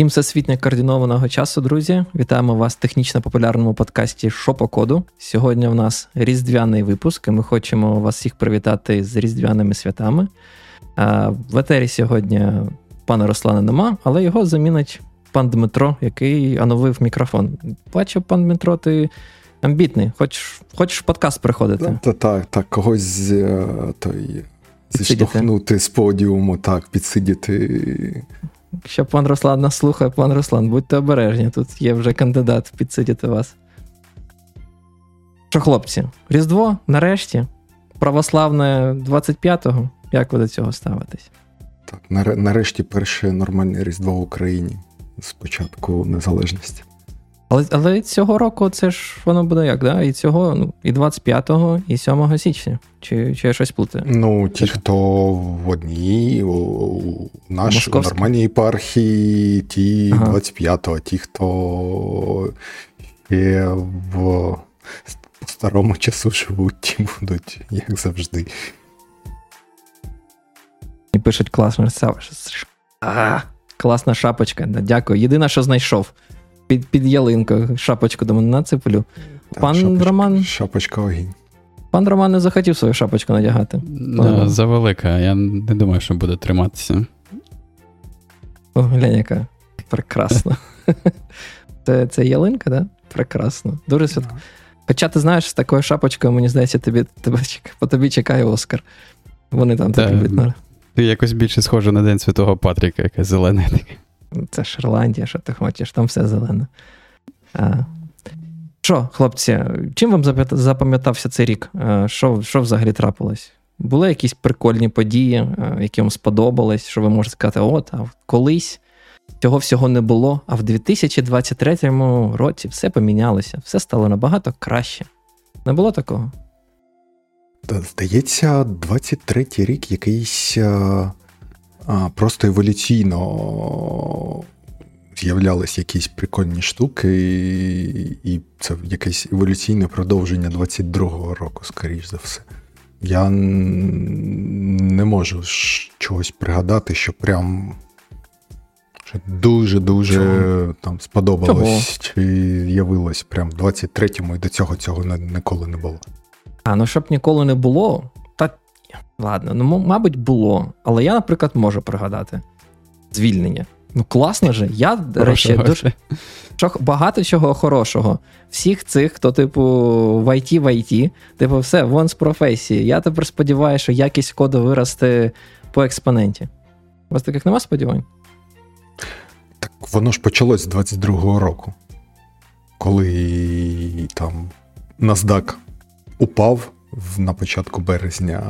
Всім всесвітньо координованого часу, друзі. Вітаємо вас в технічно популярному подкасті «Що по коду». Сьогодні в нас різдвяний випуск, і ми хочемо вас всіх привітати з різдвяними святами. В етері сьогодні пана Руслана нема, але його замінить пан Дмитро, який оновив мікрофон. Бачу, пан Дмитро, ти амбітний. Хочеш хочеш в подкаст приходити? Так, так, так, когось е, той, зіштовхнути з подіуму, так, підсидіти. Якщо пан Руслан нас слухає, пан Руслан, будьте обережні, тут є вже кандидат підсидіти вас. Що, хлопці, Різдво нарешті, православне 25-го. Як ви до цього ставитесь? Так, нарешті перше нормальне Різдво в Україні з початку незалежності. Але але цього року це ж воно буде як, да? І цього, ну, і 25-го, і 7 січня. Чи чи я щось плутаю? Ну, ті, хто в одній, у нашій нормальній єпархії, ті ага. 25-го, ті, хто є в старому часу живуть, ті будуть, як завжди. І пишуть класно. Класна шапочка. Дякую. Єдине, що знайшов під під ялинкою шапочку думаю, нацеплю. Пан шапочка, Роман. Шапочка огінь. Пан Роман не захотів свою шапочку надягати. Да, Завелика, я не думаю, що буде триматися. О, глянь, яка прекрасно. Це це ялинка, да? Прекрасно. Дуже святко. Хоча ти знаєш, з такою шапочкою, мені здається, тобі, тебе, по тобі чекає Оскар. Вони там так люблять. Ти якось більше схожий на День Святого Патріка, яке зелене таке. Це ж Ірландія, що ти хочеш, там все зелене. А. Що, хлопці, чим вам запам'ятався цей рік? Що що взагалі трапилось? Були якісь прикольні події, які вам сподобались, що ви можете сказати, от, а колись цього всього не було, а в 2023 році все помінялося, все стало набагато краще. Не було такого? Здається, 23-й рік якийсь просто еволюційно з'являлись якісь прикольні штуки, і це якесь еволюційне продовження 22-го року, скоріш за все. Я не можу чогось пригадати, що прям дуже-дуже там сподобалось Чого? чи явилось прям в 23-му і до цього цього ніколи не було. А ну щоб ніколи не було, Ладно, ну, мабуть, було. Але я, наприклад, можу пригадати звільнення. Ну, класно же. Я речі, дуже багато чого хорошого. Всіх цих, хто, типу, в IT в IT, типу, все, вон з професії. Я тепер сподіваюся, що якість коду виросте по експоненті. У вас таких нема сподівань? Так воно ж почалось з 22-го року, коли там NASDAQ упав на початку березня,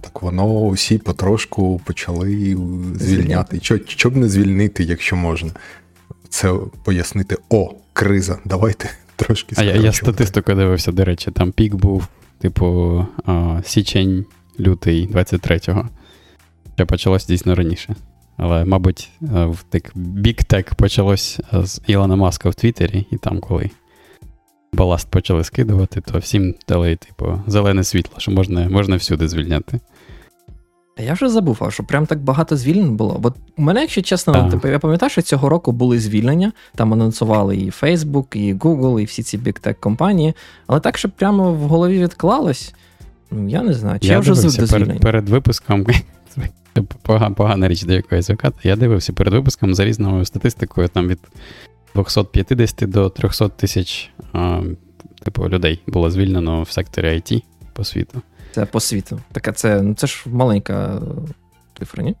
так воно усі потрошку почали звільняти. Що, б не звільнити, якщо можна? Це пояснити: о, криза, давайте трошки А я я статистику дивився, до речі, там пік був, типу, січень, лютий 23-го. Що почалось дійсно раніше. Але, мабуть, в так Tech почалось з Ілона Маска в Твіттері, і там коли баласт почали скидувати, то всім дали, типу, зелене світло, що можна можна всюди звільняти. Я вже забув, а що прям так багато звільнень було. Бо у мене, якщо чесно, типу, я пам'ятаю, що цього року були звільнення, там анонсували і Facebook, і Google, і всі ці бік-тек компанії. Але так, щоб прямо в голові відклалось, ну я не знаю. Чи я, я вже звик до звільнень. Перед, перед випуском. Погана річ, до якої звикати. Я дивився перед випуском за різною статистикою там від 250 до 300 тисяч типу, людей було звільнено в секторі IT по світу. Це по світу. Так це ну, це ж маленька цифра, ні?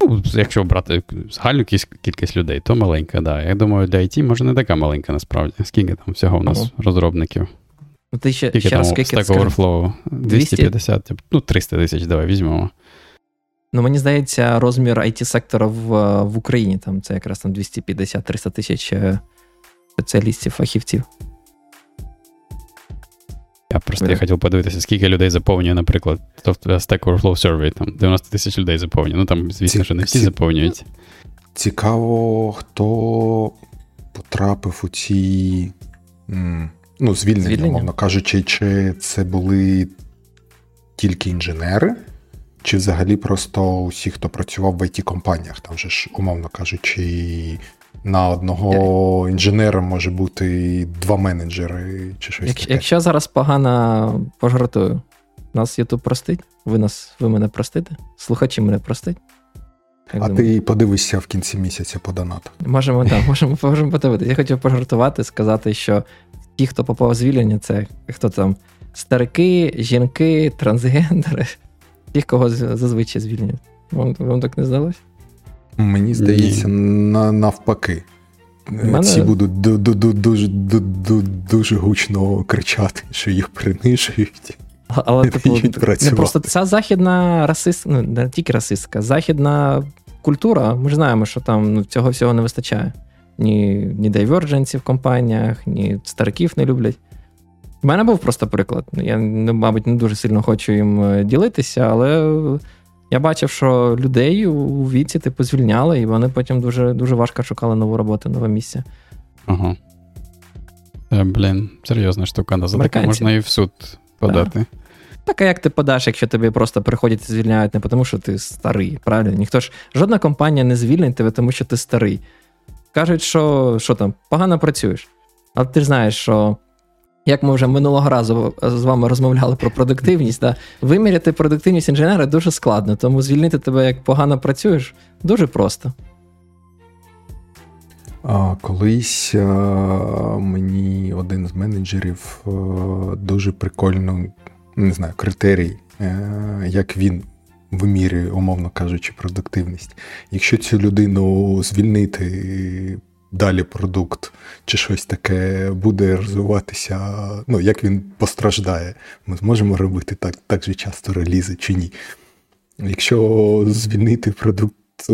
Ну, Якщо брати загальну кількість людей, то маленька, да. Я думаю, для IT може не така маленька насправді. Скільки там всього у нас ага. розробників? Ну, ти ще, скільки ще там скільки Stack Overflow? 250, ну 300 тисяч, давай візьмемо. Ну, мені здається, розмір it сектора в в Україні там це якраз там 250-300 тисяч е, спеціалістів, фахівців. Я просто я хотів подивитися, скільки людей заповнює, наприклад, Stack Overflow Survey, там 90 тисяч людей заповнює. Ну там, звісно, що не всі заповнюють. Цікаво, хто потрапив у ці ну, звільнення, звільнення, мовно кажучи, чи це були тільки інженери, чи взагалі просто усі, хто працював в it компаніях там же ж, умовно кажучи, на одного інженера може бути два менеджери чи щось. Як, таке. Якщо зараз погано пожартую, нас Ютуб простить? Ви нас, ви мене простите? Слухачі мене простить? Як а думаю? ти подивишся в кінці місяця по донату. Можемо, так, можемо, можемо подивитися. Я хотів пожартувати, сказати, що ті, хто попав звільнення, це хто там старики, жінки, трансгендери, ті, кого зазвичай звільняють. Вам, вам так не здалося? Мені здається, на, навпаки. Мене... Ці будуть дуже дуже гучно кричати, що їх принижують. Але типу, не просто ця західна расист, ну не тільки расистка, західна культура. Ми ж знаємо, що там ну, цього всього не вистачає. Ні ні дайвердженців в компаніях, ні стариків не люблять. У мене був просто приклад. Я, мабуть, не дуже сильно хочу їм е, ділитися, але я бачив, що людей у віці типу звільняли, і вони потім дуже дуже важко шукали нову роботу, нове місце. Ага. Е, блін, серйозна штука. За таке можна і в суд подати. Так. так, а як ти подаш, якщо тобі просто приходять і звільняють не тому, що ти старий, правильно? Ніхто ж жодна компанія не звільнить тебе, тому що ти старий. Кажуть, що що там, погано працюєш. Але ти ж знаєш, що як ми вже минулого разу з вами розмовляли про продуктивність, да, виміряти продуктивність інженера дуже складно, тому звільнити тебе, як погано працюєш, дуже просто. А, Колись а, мені один з менеджерів а, дуже прикольно, не знаю, критерій, а, е, як він вимірює, умовно кажучи, продуктивність. Якщо цю людину звільнити далі продукт чи щось таке буде розвиватися, ну, як він постраждає. Ми зможемо робити так так же часто релізи чи ні. Якщо звільнити продукт е,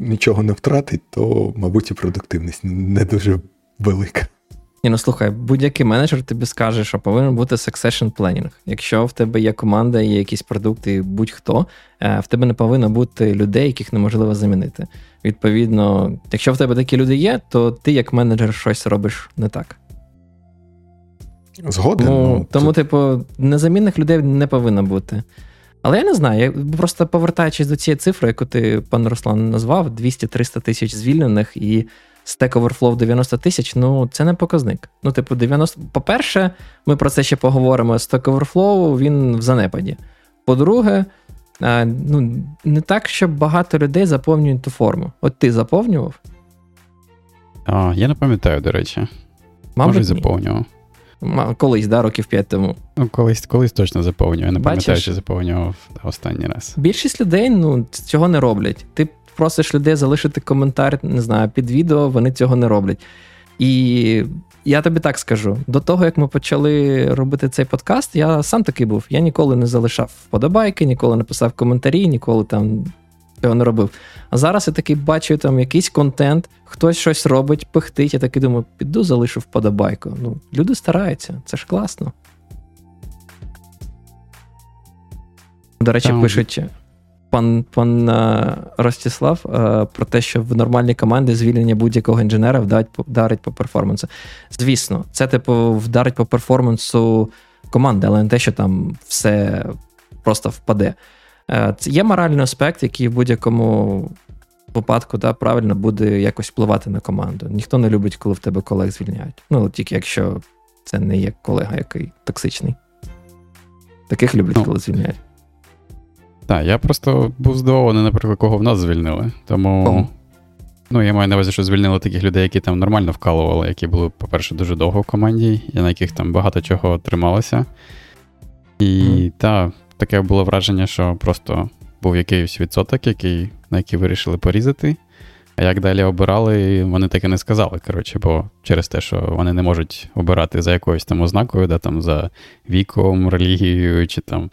нічого не втратить, то, мабуть, і продуктивність не дуже велика. Ні, ну слухай, будь-який менеджер тобі скаже, що повинен бути succession planning. Якщо в тебе є команда, є якісь продукти, будь-хто, е, в тебе не повинно бути людей, яких неможливо замінити. Відповідно, якщо в тебе такі люди є, то ти як менеджер щось робиш не так. Згоден. Ну, ну Тому, це... типу, незамінних людей не повинно бути. Але я не знаю, я просто повертаючись до цієї цифри, яку ти, пан Руслан, назвав: 200-300 тисяч звільнених і Stack Overflow 90 тисяч, ну це не показник. Ну, типу, 90. По-перше, ми про це ще поговоримо. Stack Overflow, він в занепаді. По-друге, ну, не так, щоб багато людей заповнюють ту форму. От ти заповнював? А, Я не пам'ятаю, до речі. Мабуть, Може, заповнював. Колись, да, років 5 тому. Ну, колись колись точно заповнював. Я не пам'ятаю, чи заповнював останній раз. Більшість людей ну, цього не роблять. Ти просиш людей залишити коментар, не знаю, під відео, вони цього не роблять. І я тобі так скажу: до того, як ми почали робити цей подкаст, я сам такий був. Я ніколи не залишав вподобайки, ніколи не писав коментарі, ніколи там цього не робив. А зараз я такий бачу там якийсь контент, хтось щось робить, пихтить. Я такий думаю, піду залишу вподобайку. Ну, люди стараються, це ж класно. До речі, там... пишуть пан пан е, Ростислав е, про те, що в нормальній команді звільнення будь-якого інженера вдарить, вдарить по перформансу. Звісно, це типу вдарить по перформансу команди, але не те, що там все просто впаде. Це є моральний аспект, який в будь-якому випадку да, правильно буде якось впливати на команду. Ніхто не любить, коли в тебе колег звільняють. Ну, тільки якщо це не є колега, який токсичний. Таких люблять, ну, коли звільняють. Так, я просто був здивований, наприклад, кого в нас звільнили. Тому. Кого? Ну, я маю на увазі, що звільнили таких людей, які там нормально вкалували, які були, по-перше, дуже довго в команді, і на яких там багато чого трималося. І mm. та, таке було враження, що просто був якийсь відсоток, який, на який вирішили порізати. А як далі обирали, вони так і не сказали. Коротше, бо через те, що вони не можуть обирати за якоюсь там ознакою, да, там за віком, релігією чи там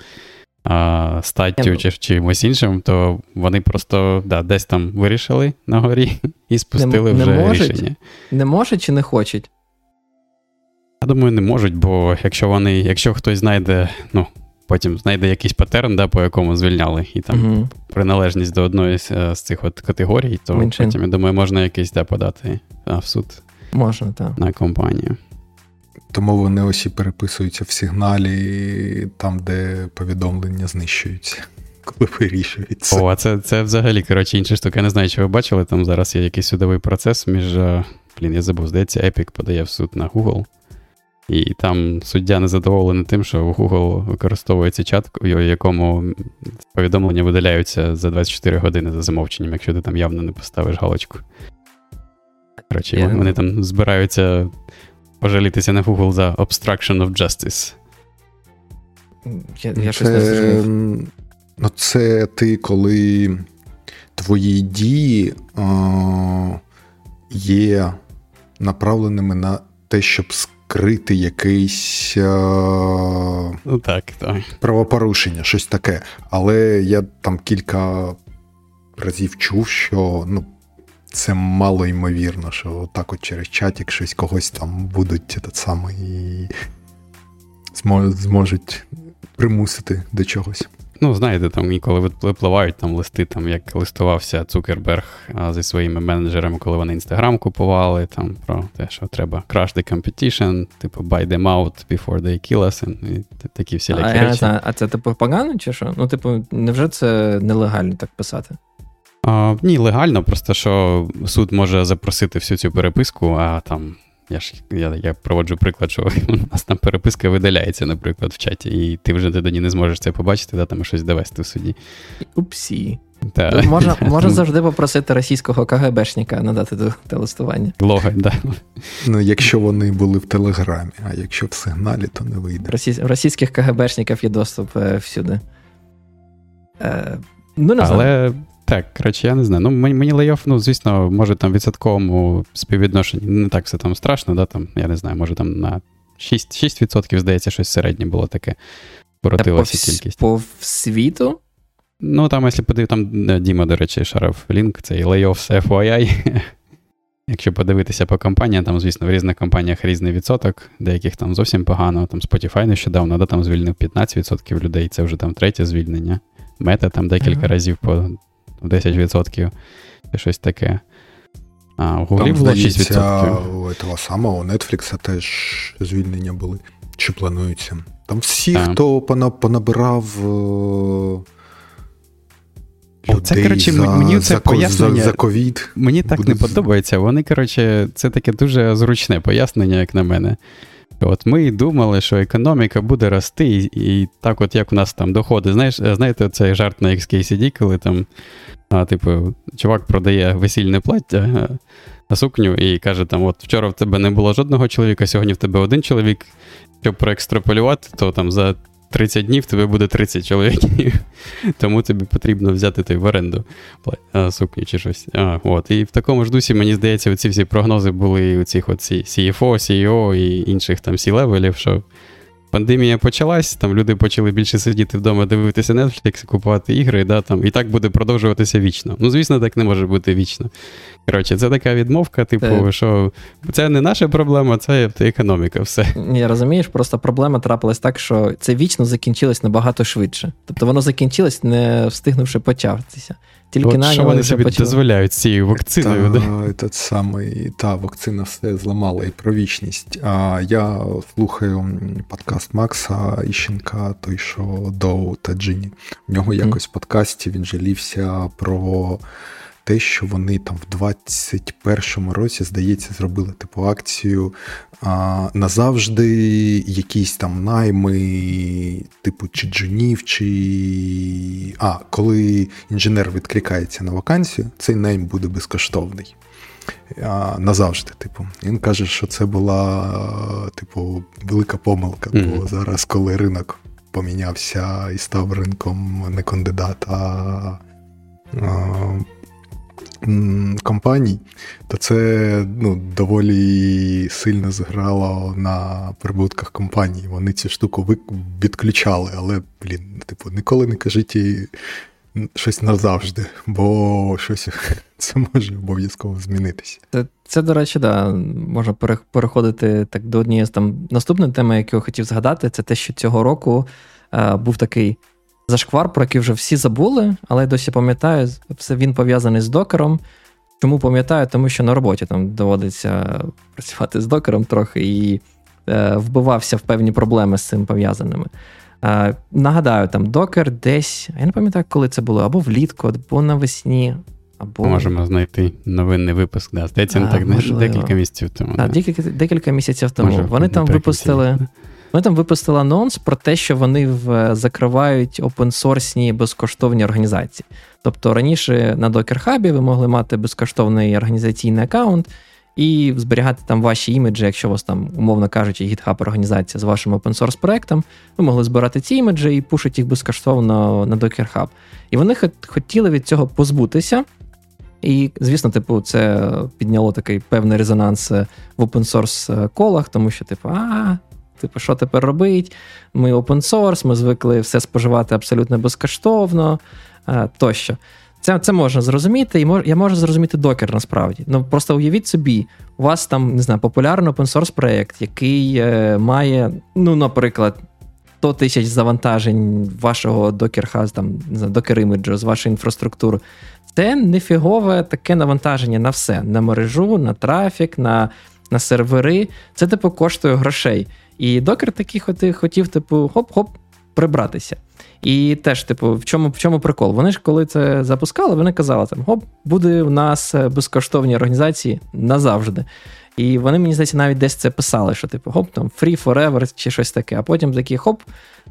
а, статтю чи чимось іншим, то вони просто да, десь там вирішили на горі і спустили не, вже не можуть, рішення. Не можуть чи не хочуть? Я думаю, не можуть, бо якщо вони, якщо хтось знайде, ну, потім знайде якийсь патерн, да, по якому звільняли, і там угу. приналежність до одної з, з цих от категорій, то Меншин. потім, я думаю, можна якийсь да, подати да, в суд Можна, так. на компанію. Тому вони ось і переписуються в сигналі там, де повідомлення знищуються. коли вирішується. О, а це це взагалі коротше, інша штука. Я не знаю, чи ви бачили, там зараз є якийсь судовий процес між. Е, блін, я забув, здається, Epic подає в суд на Google. І там суддя не задоволений тим, що Google використовується чат, у якому повідомлення видаляються за 24 години за замовченням, якщо ти там явно не поставиш галочку. Коротше, yeah. вони там збираються пожалітися на Google за obstruction of justice. Я, я щось не Ну, це ти, коли твої дії а, є направленими на те, щоб скрити якийсь а, ну, так, так. правопорушення, щось таке. Але я там кілька разів чув, що ну, це мало ймовірно, що так от через чатік щось когось там будуть так само і зможуть примусити до чогось. Ну, знаєте, там інколи випливають там листи, там як листувався Цукерберг зі своїми менеджерами, коли вони інстаграм купували, там про те, що треба crash the competition, типу buy them out before they kill us, і такі всілякі а, речі. Я не знаю, а це типу погано чи що? Ну, типу, невже це нелегально так писати? А, Ні, легально, просто що суд може запросити всю цю переписку, а там я ж я, я проводжу приклад, що у нас там переписка видаляється, наприклад, в чаті, і ти вже тоді не зможеш це побачити, да, там щось довести в суді. Упсі. Та. Можна можна завжди попросити російського КГБшника надати до телестування. Лога, да. Ну, якщо вони були в Телеграмі, а якщо в сигналі, то не вийде. Росій... Російських КГБшників є доступ е, всюди. Е, ну, не Але так, коротше, я не знаю. Ну, мені, лейоф, ну, звісно, може там відсотковому співвідношенні не так все там страшно, да, там, я не знаю, може там на 6%, 6% здається, щось середнє було таке. Коротилася по кількість. По світу? Ну, там, якщо подивитися, там е, Діма, до речі, шарив лінк, цей layoffs FYI. Якщо подивитися по компаніям, там, звісно, в різних компаніях різний відсоток, деяких там зовсім погано. Там Spotify нещодавно, да, там звільнив 15% людей, це вже там третє звільнення. Мета там декілька ага. разів по 10% і щось таке. А в Гуглі було 6%. У того самого у Netflix теж звільнення були. Чи плануються? Там всі, так. хто понабирав. Людей це, коротше, за, мені це за, пояснення. За, за COVID. Мені так буде... не подобається. Вони, коротше, це таке дуже зручне пояснення, як на мене. От Ми думали, що економіка буде рости, і, і так, от як у нас там доходи. Знаєш, Знаєте, цей жарт на XKCD, коли там, а, типу, чувак продає весільне плаття на сукню і каже: там, от вчора в тебе не було жодного чоловіка, сьогодні в тебе один чоловік. Щоб проекстраполювати, то там за 30 днів тебе буде 30 чоловіків. Тому тобі потрібно взяти той в оренду сукню чи щось. А, от. І в такому ж дусі, мені здається, ці всі прогнози були у цих от CFO, CEO і інших там C-левелів, що пандемія почалась, там люди почали більше сидіти вдома, дивитися Netflix, купувати ігри, да, там, і так буде продовжуватися вічно. Ну, звісно, так не може бути вічно. Коротше, це така відмовка, типу, що це не наша проблема, це економіка. все. Ні, розумієш, просто проблема трапилась так, що це вічно закінчилось набагато швидше. Тобто воно закінчилось, не встигнувши початися. Тільки От що вони собі почали. дозволяють цією вакциною. Та, да? Та самий, та вакцина все зламала і про вічність. А я слухаю подкаст Макса Іщенка, той що Доу та Джині. В нього якось в подкасті він жалівся про те, що вони там в 21-му році, здається, зробили типу акцію а, назавжди якісь там найми, типу, чи джунів, чи. А, коли інженер відкликається на вакансію, цей найм буде безкоштовний. А, Назавжди, типу. Він каже, що це була, типу, велика помилка. Mm-hmm. Бо зараз, коли ринок помінявся і став ринком не кандидата, а компаній, то це ну, доволі сильно зграло на прибутках компаній. Вони цю штуку відключали, але, блін, типу, ніколи не кажіть щось назавжди, бо щось це може обов'язково змінитися. Це, це до речі, да, можна переходити так до однієї з там наступної теми, яку я хотів згадати, це те, що цього року е, був такий зашквар, про який вже всі забули, але я досі пам'ятаю, все він пов'язаний з докером. Чому пам'ятаю? Тому що на роботі там доводиться працювати з докером трохи і е, вбивався в певні проблеми з цим пов'язаними. Е, Нагадаю, там докер десь, я не пам'ятаю, коли це було, або влітку, або навесні. Або... Можемо знайти новинний випуск. Да. Здається, не так можливо. декілька місяців тому. Да. Декілька декілька місяців тому. Може, вони там випустили. Вони там випустили анонс про те, що вони в, закривають опенсорсні безкоштовні організації. Тобто раніше на Hub ви могли мати безкоштовний організаційний аккаунт і зберігати там ваші іміджі, якщо у вас там, умовно кажучи, GitHub організація з вашим open-source проектом, ви могли збирати ці іміджі і пушити їх безкоштовно на Hub. І вони хотіли від цього позбутися. І, звісно, типу, це підняло такий певний резонанс в open-source колах, тому що, типу, а, типу, що тепер робить? Ми open source, ми звикли все споживати абсолютно безкоштовно тощо. Це це можна зрозуміти, і мож, я можу зрозуміти докер насправді. Ну просто уявіть собі, у вас там не знаю, популярний open-source проєкт, який е, має, ну, наприклад, 100 тисяч завантажень вашого докер там, не знаю, докер іміджу з вашої інфраструктури. Це нефігове таке навантаження на все: на мережу, на трафік, на на сервери. Це, типу, коштує грошей. І докер такий хотів, типу, хоп-хоп, прибратися. І теж, типу, в чому в чому прикол? Вони ж коли це запускали, вони казали, там, хоп, буде у нас е, безкоштовні організації назавжди. І вони, мені здається, навіть десь це писали, що, типу, хоп, там free forever чи щось таке. А потім такі хоп,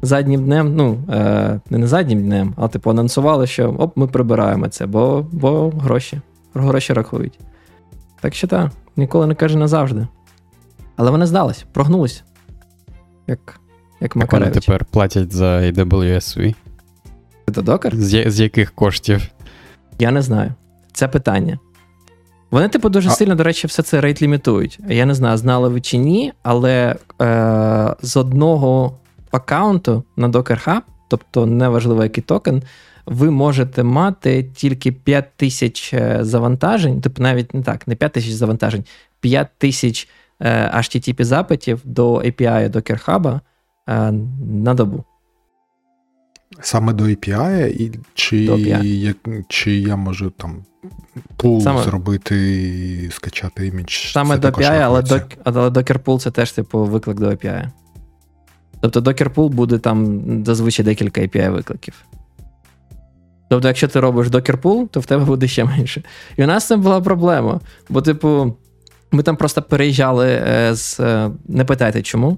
заднім днем, ну, е, не заднім днем, а типу анонсували, що оп, ми прибираємо це, бо бо гроші, гроші рахують. Так що так, ніколи не каже назавжди. Але вони здались, прогнулись. Як як Макаревич. Вони тепер платять за AWS. Це докер? З, з яких коштів? Я не знаю. Це питання. Вони, типу, дуже а... сильно, до речі, все це рейт лімітують. Я не знаю, знали ви чи ні, але е, з одного аккаунту на Docker Hub, тобто неважливо, який токен, ви можете мати тільки 5 тисяч е, завантажень, тобто навіть не так, не 5 тисяч завантажень, 5 тисяч HTTP запитів до API Docker Hub Е, на добу. Саме до API, і чи до API. Як, чи я можу там пул Саме... зробити і скачати імідж? Саме це до API, але, док, але Docker Pool це теж типу виклик до API. Тобто Docker Pool буде там зазвичай декілька API викликів. Тобто, якщо ти робиш Docker Pool, то в тебе буде ще менше. І у нас це була проблема. Бо, типу, ми там просто переїжджали е, з. Е, не питайте чому.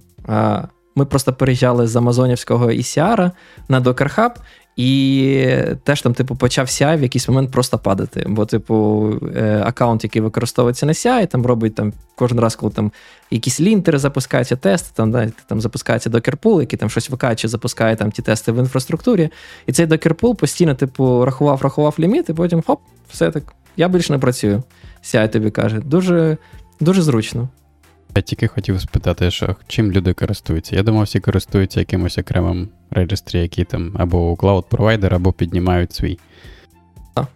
Ми просто переїжджали з Амазонівського ECR на Docker Hub, і теж там, типу, почав CI в якийсь момент просто падати. Бо, типу, е, аккаунт, який використовується на CI, там робить там кожен раз, коли там якісь лінтери запускаються, тести, там да, там запускається Pool, який там щось викаче, запускає там ті тести в інфраструктурі. І цей Pool постійно, типу, рахував, рахував ліміт, і потім хоп, все так. Я більше не працюю. CI тобі каже. Дуже, Дуже зручно. Я тільки хотів спитати, що чим люди користуються. Я думав, всі користуються якимось окремим реєстрі, який там або cloud провайдер, або піднімають свій. Так.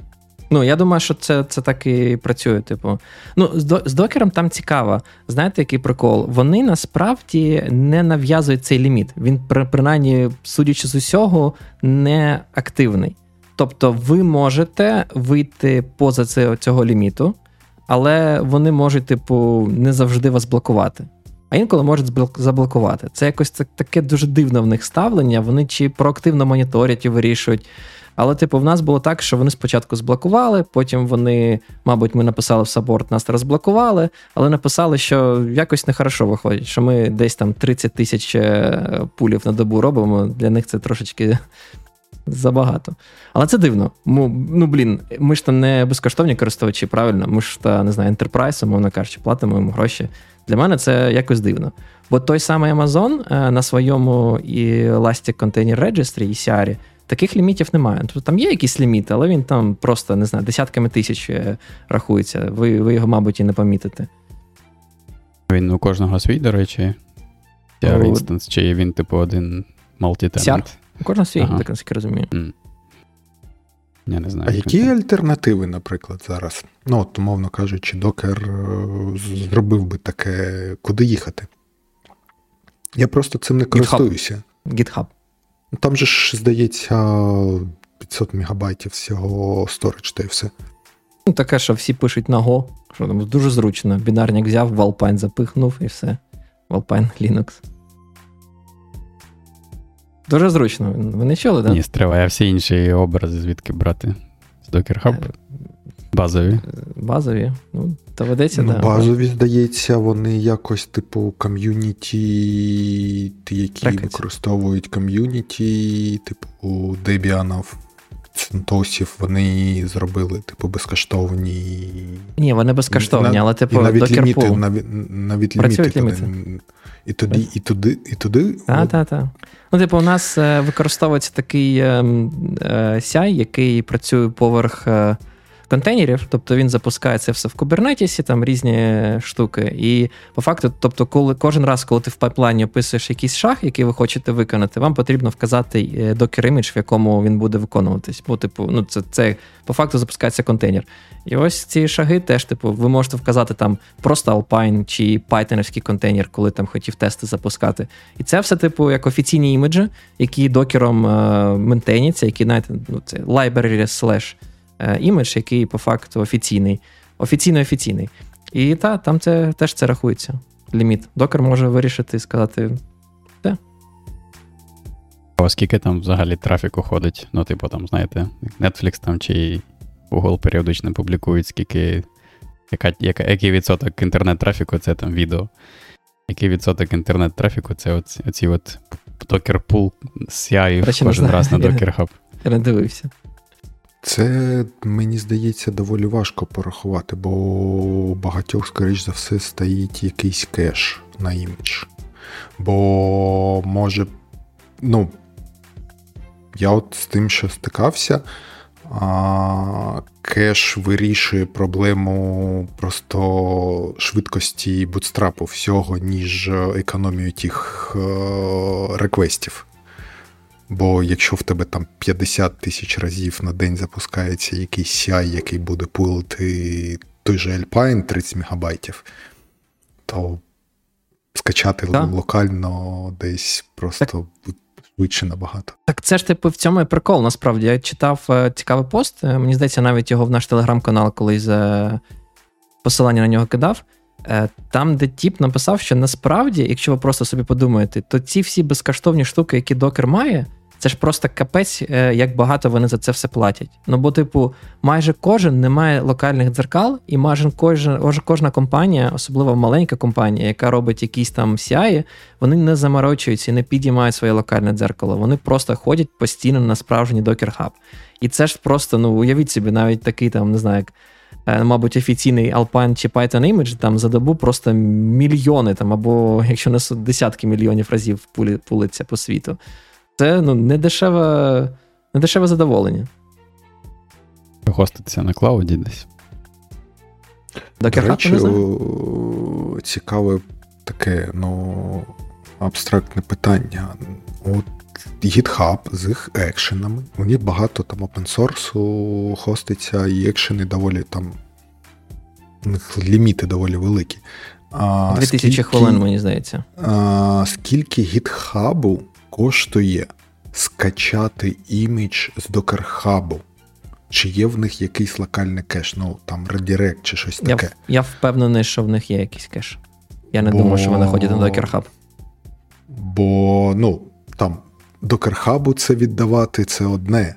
Ну, я думаю, що це це так і працює. Типу. Ну, з, з докером там цікаво. Знаєте, який прикол? Вони насправді не нав'язують цей ліміт. Він, принаймні, судячи з усього, не активний. Тобто, ви можете вийти поза цього ліміту але вони можуть, типу, не завжди вас блокувати. А інколи можуть заблокувати. Це якось таке дуже дивне в них ставлення. Вони чи проактивно моніторять і вирішують. Але, типу, в нас було так, що вони спочатку зблокували, потім вони, мабуть, ми написали в саппорт, нас розблокували, але написали, що якось нехорошо виходить, що ми десь там 30 тисяч е, пулів на добу робимо. Для них це трошечки забагато. Але це дивно. Ну, блін, ми ж то не безкоштовні користувачі, правильно? Ми ж та не знаю, ентерпрайс, умовно кажучи, платимо їм гроші. Для мене це якось дивно. Бо той самий Amazon е, на своєму Elastic Container Registry, ECR, таких лімітів немає. Тобто там є якісь ліміти, але він там просто не знаю, десятками тисяч е, рахується. Ви ви його, мабуть, і не помітите. Він у кожного свій, до речі. Instance, чи він, типу, один multi-tenant? Кожен свій, ага. так наскільки розумію. Mm. Я не знаю. А які це. альтернативи, наприклад, зараз? Ну, от, умовно кажучи, докер е, зробив би таке, куди їхати? Я просто цим не користуюся. GitHub. Ну, там же ж, здається, 500 мегабайтів всього сторич та й все. Ну, таке, що всі пишуть на Go, що там дуже зручно. Бінарник взяв, в Alpine запихнув і все. В Alpine Linux. Дуже зручно. Ви не чули, так? Ні, стриває всі інші образи звідки брати? З Docker Hub? Базові. Базові. Ну, доведеться, ну, да. Базові, здається, вони якось, типу, ком'юніті, які Рекеті. використовують ком'юніті, типу, Debian, Центосів, вони зробили, типу, безкоштовні. Ні, вони безкоштовні, але типу і навіть Docker ліміти, Pool. навіть, навіть Працюють ліміти. ліміти. І туди, і туди, і туди. Так, так, так. Ну, типу, у нас е, використовується такий е, е, CI, який працює поверх е, контейнерів, тобто він запускає це все в Kubernetes, там різні штуки. І по факту, тобто, коли кожен раз, коли ти в пайплайні описуєш якийсь шаг, який ви хочете виконати, вам потрібно вказати Docker image, в якому він буде виконуватись. Бо, типу, ну, це, це по факту запускається контейнер. І ось ці шаги теж, типу, ви можете вказати там просто Alpine чи Pythonівський контейнер, коли там хотів тести запускати. І це все, типу, як офіційні іміджі, які докером е, ментейняться, які знаєте, ну, це library slash імідж, який по факту офіційний. Офіційно-офіційний. І та, там це теж це рахується. Ліміт. Докер може вирішити і сказати. А скільки там взагалі трафіку ходить? Ну, типу, там, знаєте, Netflix там чи Google періодично публікують, скільки, яка, яка, який відсоток інтернет-трафіку це там відео. Який відсоток інтернет-трафіку це оці, оці от Речі, не кожен знаю. раз на Docker Hub. Я не дивився. Це, мені здається, доволі важко порахувати, бо у багатьох, скоріш за все, стоїть якийсь кеш на імідж. Бо може, ну, я от з тим, що стикався, а, кеш вирішує проблему просто швидкості bootstrap у всього, ніж економію тих е, реквестів. Бо якщо в тебе там 50 тисяч разів на день запускається якийсь CI, який буде пулити той же Alpine 30 мегабайтів, то скачати Так. локально десь просто швидше набагато. Так це ж типу в цьому і прикол. Насправді я читав е, цікавий пост. е, Мені здається, навіть його в наш телеграм-канал колись е, посилання на нього кидав. Там, де тіп написав, що насправді, якщо ви просто собі подумаєте, то ці всі безкоштовні штуки, які докер має, це ж просто капець, е, як багато вони за це все платять. Ну бо, типу, майже кожен не має локальних дзеркал, і майже кожна, кожна компанія, особливо маленька компанія, яка робить якісь там CI, вони не заморочуються і не підіймають своє локальне дзеркало. Вони просто ходять постійно на справжній Docker Hub. І це ж просто, ну уявіть собі, навіть такий там, не знаю, як. е, Мабуть, офіційний Alpine чи Python Image там за добу просто мільйони, там, або якщо не десятки мільйонів разів пулиться по світу. Це ну, не дешеве, не дешеве задоволення. Хоститься на клауді десь. До речі, не цікаве таке, ну, абстрактне питання. От GitHub з їх екшенами. У них багато там open source у хоститься, і екшени доволі там. У них ліміти доволі великі. А 2000 скільки- хвилин, мені здається. А, скільки GitHub у коштує скачати імідж з Docker Hub у? Чи є в них якийсь локальний кеш, ну там редірект чи щось таке? в- я впевнений, що в них є якийсь кеш. Я не Бо- думаю, що вони ходять на Docker Hub. Бо ну, там докерхабу це віддавати це одне,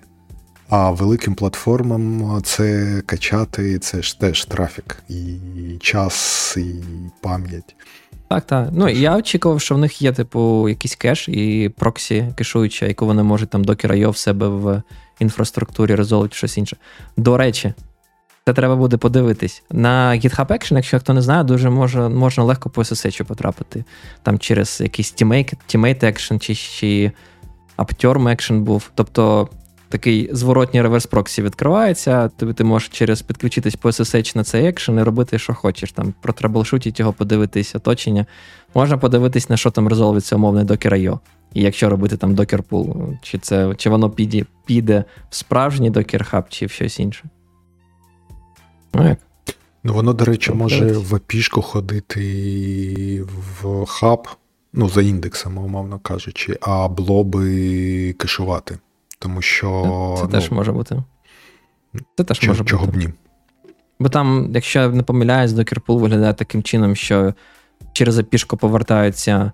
а великим платформам це качати, це ж теж трафік, і час, і пам'ять. Так, так. Ну я очікував, що в них є, типу, якийсь кеш і проксі кешуюча, яку вони можуть там Docker.io в себе в інфраструктурі резолвити щось інше. До речі, це треба буде подивитись. На GitHub Action, якщо хто не знає, дуже може, можна легко по SSH потрапити. Там через якийсь teammate, teammate action чи, чи Upterm action був. Тобто такий зворотній реверс проксі відкривається, тобі ти можеш через підключитись по SSH на цей екшен і робити, що хочеш. Там протраблшутити його, подивитись оточення. Можна подивитись, на що там резолвиться умовний Docker.io. І якщо робити там Docker Pool, чи це чи воно піде, піде в справжній Docker Hub, чи в щось інше. Ну як? Ну, воно, до речі, Тобто може в апішку ходити в хаб, ну, за індексами, умовно кажучи, а блоби кешувати. Тому що. Це ну, теж може бути. Це теж чого, може чого бути. б ні. Бо там, якщо я не помиляюсь, Pool виглядає таким чином, що через апішку повертаються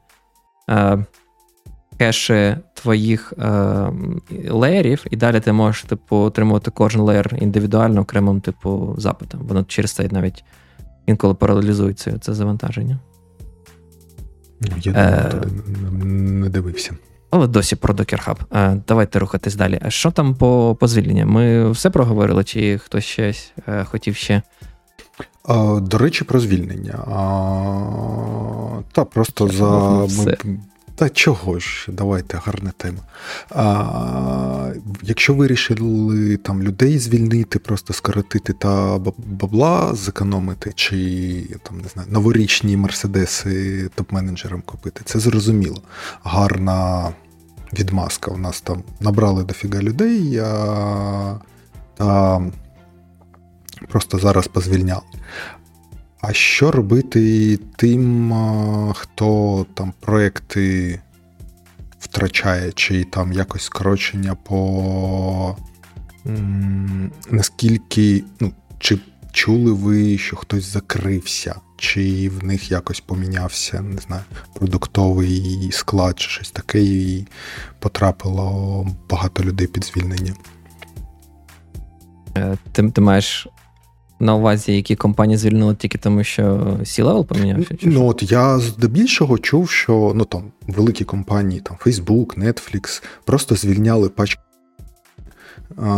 е, кеші твоїх е, леєрів, і далі ти можеш типу, отримувати кожен леєр індивідуально окремим типу запитом. Воно через це навіть інколи паралізується це завантаження. Ну, я е... не дивився. Але досі про Docker Hub. Е, давайте рухатись далі. А що там по по звільненням? Ми все проговорили, чи хтось щось е, хотів ще? До речі, про звільнення. А, Та просто за. Все. Та чого ж, давайте, гарна тема. А, Якщо вирішили там людей звільнити, просто скоротити та бабла зекономити, чи там не знаю, новорічні мерседеси топ-менеджерам купити, це зрозуміло. Гарна відмазка. У нас там набрали дофіга людей, а, та просто зараз позвільняли. А що робити тим, хто там проекти втрачає, чи там якось скорочення по наскільки, ну, чи чули ви, що хтось закрився, чи в них якось помінявся, не знаю, продуктовий склад, чи щось таке, і потрапило багато людей під звільнення? Е, ти, ти маєш на увазі, які компанії звільнили тільки тому, що C-Level помінявся? Чи ну от я здебільшого чув, що ну там великі компанії, там Facebook, Netflix, просто звільняли пачки.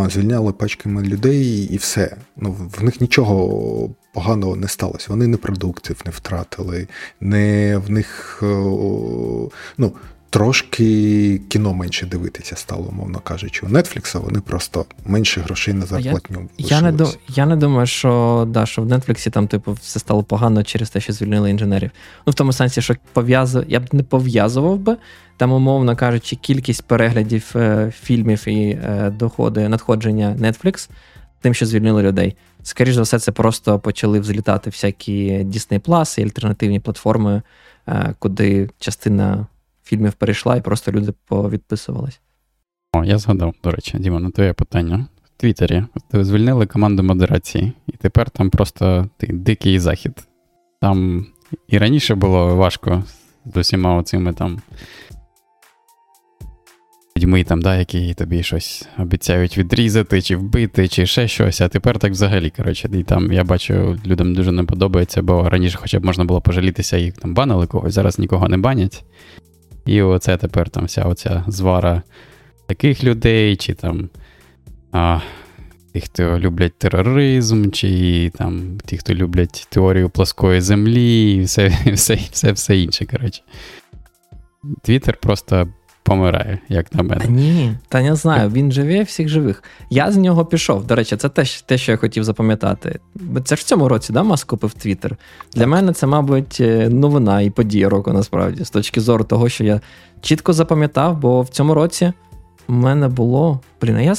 Звільняли пачками людей і все. Ну, В них нічого поганого не сталося. Вони не продуктів не втратили, не в них ну, трошки кіно менше дивитися стало, мовно кажучи. У Netflix вони просто менше грошей на зарплатню. Я, я не я не думаю, що да, що в Netflix там, типу, все стало погано через те, що звільнили інженерів. Ну, в тому сенсі, що пов'язав, я б не пов'язував би. Там, умовно кажучи, кількість переглядів е, фільмів і е, доходи надходження Netflix, тим, що звільнили людей. Скоріше за все, це просто почали взлітати всякі Disney Plus і альтернативні платформи, е, куди частина фільмів перейшла, і просто люди повідписувались. О, я згадав, до речі, Діма, на твоє питання. В Твіттері звільнили команду модерації, і тепер там просто ти, дикий захід. Там і раніше було важко з усіма оцими там людьми, там, да, які тобі щось обіцяють відрізати, чи вбити, чи ще щось, а тепер так взагалі. коротше, І там я бачу, людям дуже не подобається, бо раніше хоча б можна було пожалітися, їх там банили когось, зараз нікого не банять. І оце тепер там вся оця звара таких людей, чи там а, тих, хто люблять тероризм, чи там ті, хто люблять теорію плоскої землі, і все все, все, все інше. коротше. Твіттер просто помирає, як на мене. Та ні, та не знаю, він живе всіх живих. Я з нього пішов. До речі, це те, те, що я хотів запам'ятати. Це ж в цьому році, да, Маск купив Твіттер. Для мене це, мабуть, е, новина і подія року, насправді, з точки зору того, що я чітко запам'ятав, бо в цьому році в мене було. Блін, а я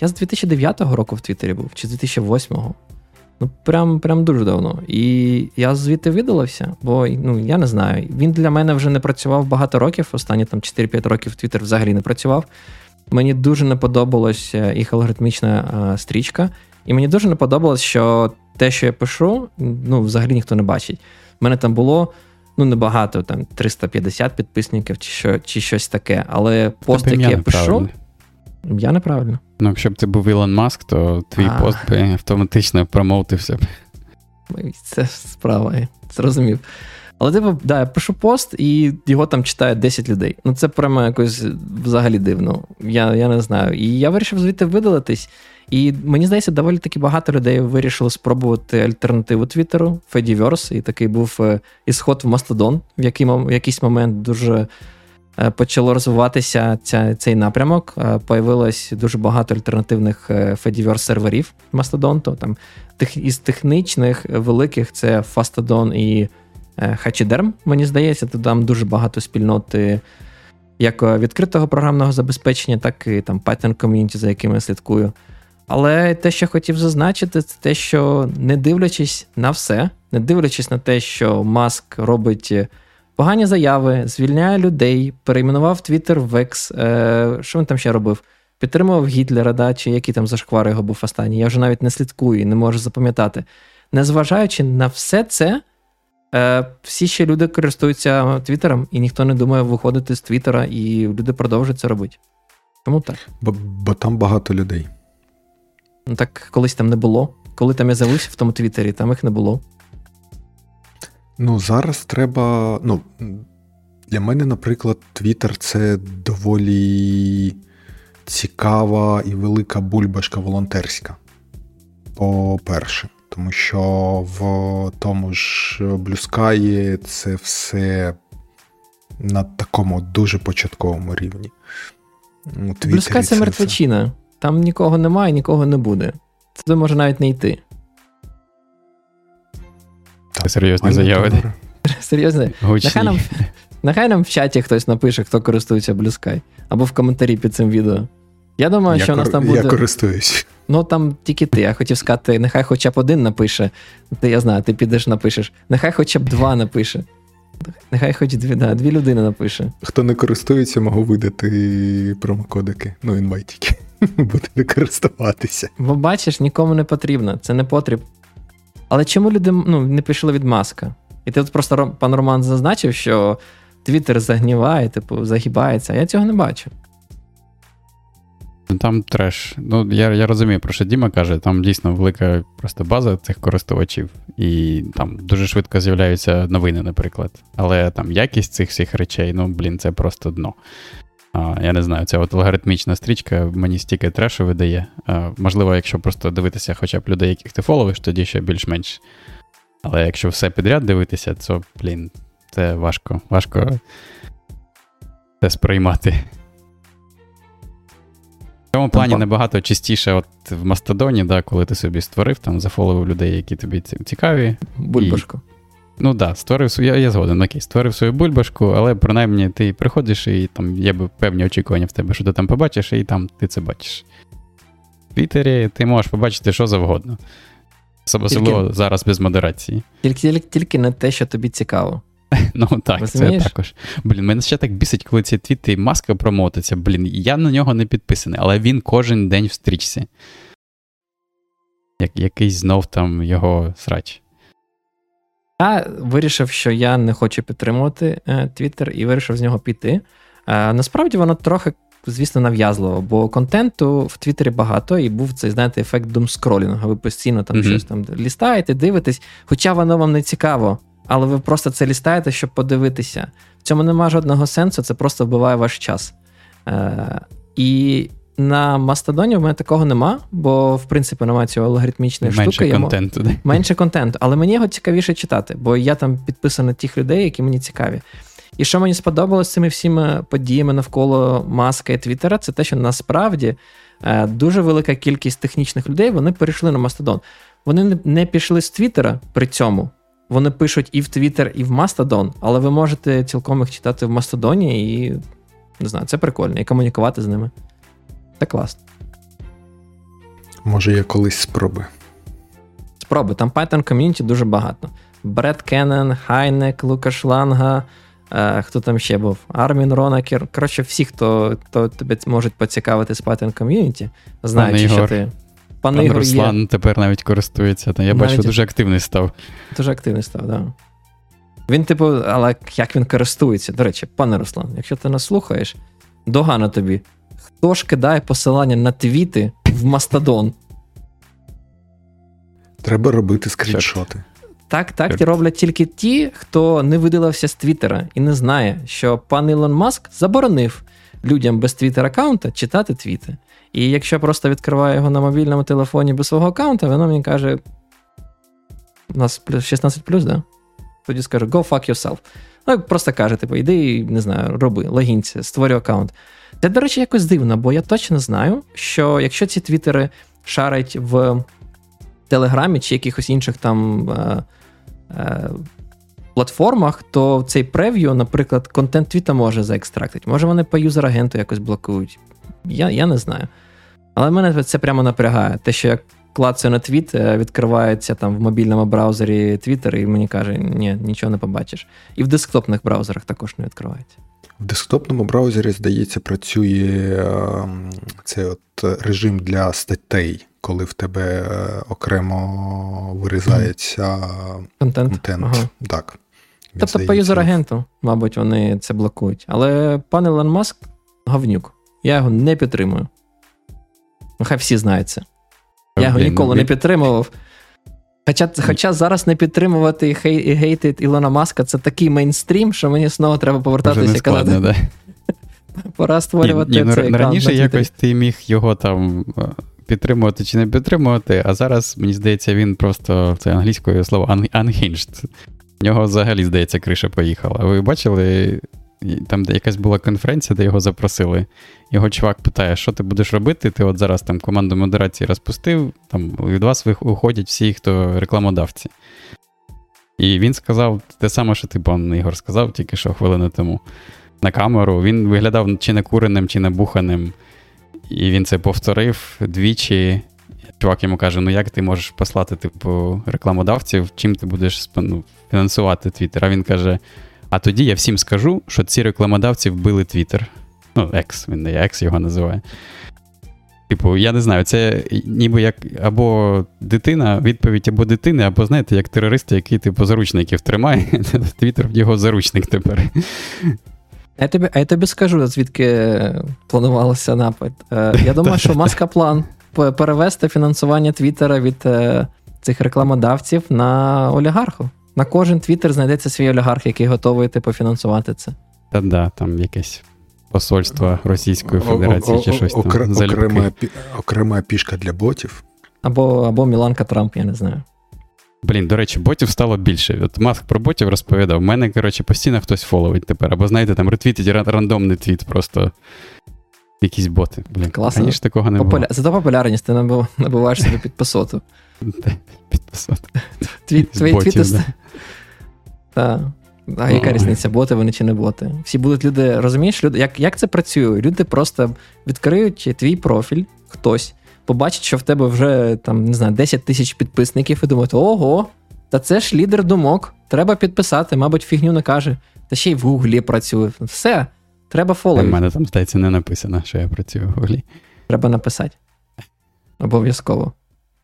я з 2009 року в Твіттері був, чи з 2008-го. Ну, прям прям дуже давно. І я звідти видалився, бо ну, я не знаю. Він для мене вже не працював багато років. Останні там 4-5 років Твіттер взагалі не працював. Мені дуже не подобалась е, їх алгоритмічна а, е, стрічка. І мені дуже не подобалось, що те, що я пишу, ну, взагалі ніхто не бачить. У мене там було ну, небагато, там 350 підписників чи що, чи щось таке. Але пост, який я пишу, я неправильно. Ну, якщо б ти був Ілон Маск, то твій а. пост би автоматично промоутився б. Це справа, я зрозумів. Але типу, да, я пишу пост, і його там читає 10 людей. Ну, це прямо якось взагалі дивно. Я я не знаю. І я вирішив звідти видалитись. І мені здається, доволі таки багато людей вирішили спробувати альтернативу Твіттеру, Fediverse, і такий був е, ісход в Мастодон, в який, в якийсь момент дуже почало розвиватися ця, цей напрямок. Е, появилось дуже багато альтернативних Fediverse серверів Mastodon. Там тих, із технічних великих це Fastodon і е, Hachiderm, мені здається, то там дуже багато спільноти. Як відкритого програмного забезпечення, так і там Python ком'юніті, за якими я слідкую. Але те, що хотів зазначити, це те, що не дивлячись на все, не дивлячись на те, що Маск робить Погані заяви, звільняє людей, перейменував Твіттер в Екс. Е, Що він там ще робив? Підтримував Гітлера, да, чи який там зашквар його був останній. Я вже навіть не слідкую і не можу запам'ятати. Незважаючи на все це, Е, Всі ще люди користуються Твіттером, і ніхто не думає виходити з Твіттера, і люди продовжують це робити. Чому так? Бо, бо там багато людей. Ну так колись там не було. Коли там я з'явився в тому Твіттері, там їх не було. Ну, зараз треба. Ну, Для мене, наприклад, Твіттер це доволі цікава і велика бульбашка волонтерська. По-перше, тому що в тому ж Блюскаї це все на такому дуже початковому рівні. Блюскай це мертвечина. Там нікого немає, нікого не буде. Це може навіть не йти. Це серйозні заяви. Серйозно? Нехай нам, нехай нам в чаті хтось напише, хто користується Blue Sky. Або в коментарі під цим відео. Я думаю, я що кор... у нас там буде. Я користуюсь. Ну там тільки ти. Я хотів сказати, нехай хоча б один напише. Ти я знаю, ти підеш напишеш. Нехай хоча б два напише. Нехай хоч дві да, дві людини напише. Хто не користується, можу видати промокодики. Ну, інвайтики. Буде користуватися. Бо бачиш, нікому не потрібно, це не потріб. Але чому люди ну, не пішли від маска? І ти тут просто пан Роман зазначив, що Твіттер загніває, типу, загибається, а я цього не бачу. Ну, там треш. Ну, я я розумію, про що Діма каже, там дійсно велика просто база цих користувачів, і там дуже швидко з'являються новини, наприклад. Але там якість цих всіх речей, ну, блін, це просто дно. А, Я не знаю, ця от алгоритмічна стрічка мені стільки трешу видає. А, Можливо, якщо просто дивитися хоча б людей, яких ти фоловиш, тоді ще більш-менш. Але якщо все підряд дивитися, то, блін, це важко. Важко це сприймати. В цьому плані набагато частіше, от в Мастодоні, да, коли ти собі створив, там зафоловив людей, які тобі цікаві. Бульбашку. І... Ну да, створив свою, я, я згоден, окей, створив свою бульбашку, але принаймні ти приходиш і там є певні очікування в тебе, що ти там побачиш, і там ти це бачиш. В Твіттері ти можеш побачити що завгодно. Особливо тільки, зараз без модерації. Тільки, тільки тільки не те, що тобі цікаво. Ну так, Розумієш? це також. Блін, мене ще так бісить, коли ці твіти маска промотиться. Блін, я на нього не підписаний, але він кожен день в стрічці. Як, Якийсь знов там його срач. Я вирішив, що я не хочу підтримувати Твіттер і вирішив з нього піти. Насправді воно трохи, звісно, нав'язливо, бо контенту в Твіттері багато, і був цей, знаєте, ефект думскролінгу. Ви постійно там mm-hmm. щось там лістаєте, дивитесь, хоча воно вам не цікаво але ви просто це лістаєте, щоб подивитися. В цьому немає жодного сенсу, це просто вбиває ваш час. Е, І на Мастодоні в мене такого нема, бо в принципі немає цього алгоритмічної менше штуки. Контенту, йому... Менше контенту. Але мені його цікавіше читати, бо я там підписаний тих людей, які мені цікаві. І що мені сподобалось цими всіми подіями навколо маска і Твіттера, це те, що насправді е, дуже велика кількість технічних людей вони перейшли на Мастодон. Вони не пішли з Твіттера при цьому. Вони пишуть і в Twitter, і в Mastodon, але ви можете цілком їх читати в Мастодоні і не знаю, це прикольно, і комунікувати з ними. Це класно. Може, я колись спробую. Спроби. Там Python ком'юніті дуже багато. Бретт Кеннон, Хайнек, Лукаш Ланга, е, хто там ще був? Армін Ронакер. Коротше, всі, хто хто тебе можуть поцікавити з Python community, знаючи, що ти. Пан, Пан Руслан є. тепер навіть користується. Я навіть... бачу, дуже активний став. Дуже активний став, так. Да. Він, типу, але як він користується? До речі, пане Руслан, якщо ти нас слухаєш, догана тобі. Хто ж кидає посилання на твіти в Мастодон? Треба робити скріншоти. Так, так Черт. роблять тільки ті, хто не видалився з Твіттера і не знає, що пан Ілон Маск заборонив людям без Твіттер аккаунта читати твіти. І якщо просто відкриваю його на мобільному телефоні без свого аккаунта, воно мені каже: у нас 16 плюс, да? Тоді скаже, go fuck yourself. Ну, просто каже, типу, іди, не знаю, роби, логінься, створюй аккаунт. Це, до речі, якось дивно, бо я точно знаю, що якщо ці твіттери шарять в Телеграмі чи якихось інших там е, е, платформах, то цей прев'ю, наприклад, контент твіта може заекстрактити. Може, вони по юзер-агенту якось блокують. Я я не знаю. Але мене це прямо напрягає. Те, що я клацаю на твіт, е, відкривається там в мобільному браузері Twitter, і мені каже, ні, нічого не побачиш. І в десктопних браузерах також не відкривається. В десктопному браузері, здається, працює ем, цей от режим для статей. коли в тебе е, окремо вирізається контент. контент. Ага. Так. Тобто по здається, юзер-агенту, мабуть, вони це блокують. Але пан Ілон Маск говнюк. Я його не підтримую. Нехай всі знають це. Я його ніколи ну, не підтримував. Хоча, хоча зараз не підтримувати і, хей, і гейтити Ілона Маска це такий мейнстрім, що мені знову треба повертатися і казати, да? пора створювати Ні, ні, ну, цей аккаунт раніше якось ти міг його там е, підтримувати чи не підтримувати, а зараз, мені здається, він просто це англійською слово un- unhinged. В нього взагалі, здається, криша поїхала. Ви бачили, там де якась була конференція, де його запросили. Його чувак питає, що ти будеш робити? Ти от зараз там команду модерації розпустив, там від вас вих- уходять всі, хто рекламодавці. І він сказав те саме, що ти, пан Ігор, сказав тільки що хвилину тому на камеру. Він виглядав чи не куреним, чи не буханим. І він це повторив двічі. Чувак йому каже: ну як ти можеш послати, типу, рекламодавців, чим ти будеш ну, фінансувати Твіттер? А він каже: А тоді я всім скажу, що ці рекламодавці вбили Твіттер. Ну, екс, він не екс його називає. Типу, я не знаю, це ніби як або дитина, відповідь або дитини, або знаєте, як терорист, який типу заручників тримає. Твіттер його заручник тепер. А я тобі, а я тобі скажу, звідки планувався напад. Е, я думаю, що маска план перевести фінансування Твіттера від е, цих рекламодавців на олігарху. На кожен Твіттер знайдеться свій олігарх, який готовий типу, фінансувати це. Та да, там якесь посольство Російської Федерації чи щось там. окрема, окрема пішка для ботів. Або, або Міланка Трамп, я не знаю. Блін, до речі, ботів стало більше. От Маск про ботів розповідав. У мене, коротше, постійно хтось фоловить тепер. Або знаєте, там ретвітить рандомний твіт, просто якісь боти. Блін, Класно. раніше такого не Популя... було. Зато популярність ти набив... набиваєш собі підписоту. Підписати. Тві... З Твої ботів, твіти. да. Та. А яка Ой. різниця, боти вони чи не боти? Всі будуть люди, розумієш, люди, як, як це працює? Люди просто відкриють твій профіль, хтось, побачить, що в тебе вже там, не знаю, 10 тисяч підписників, і думають, ого, та це ж лідер думок, треба підписати, мабуть, фігню не каже. Та ще й в Гуглі працює. Все, треба У мене там, здається, не написано, що я працюю в Гуглі. треба написати. Обов'язково.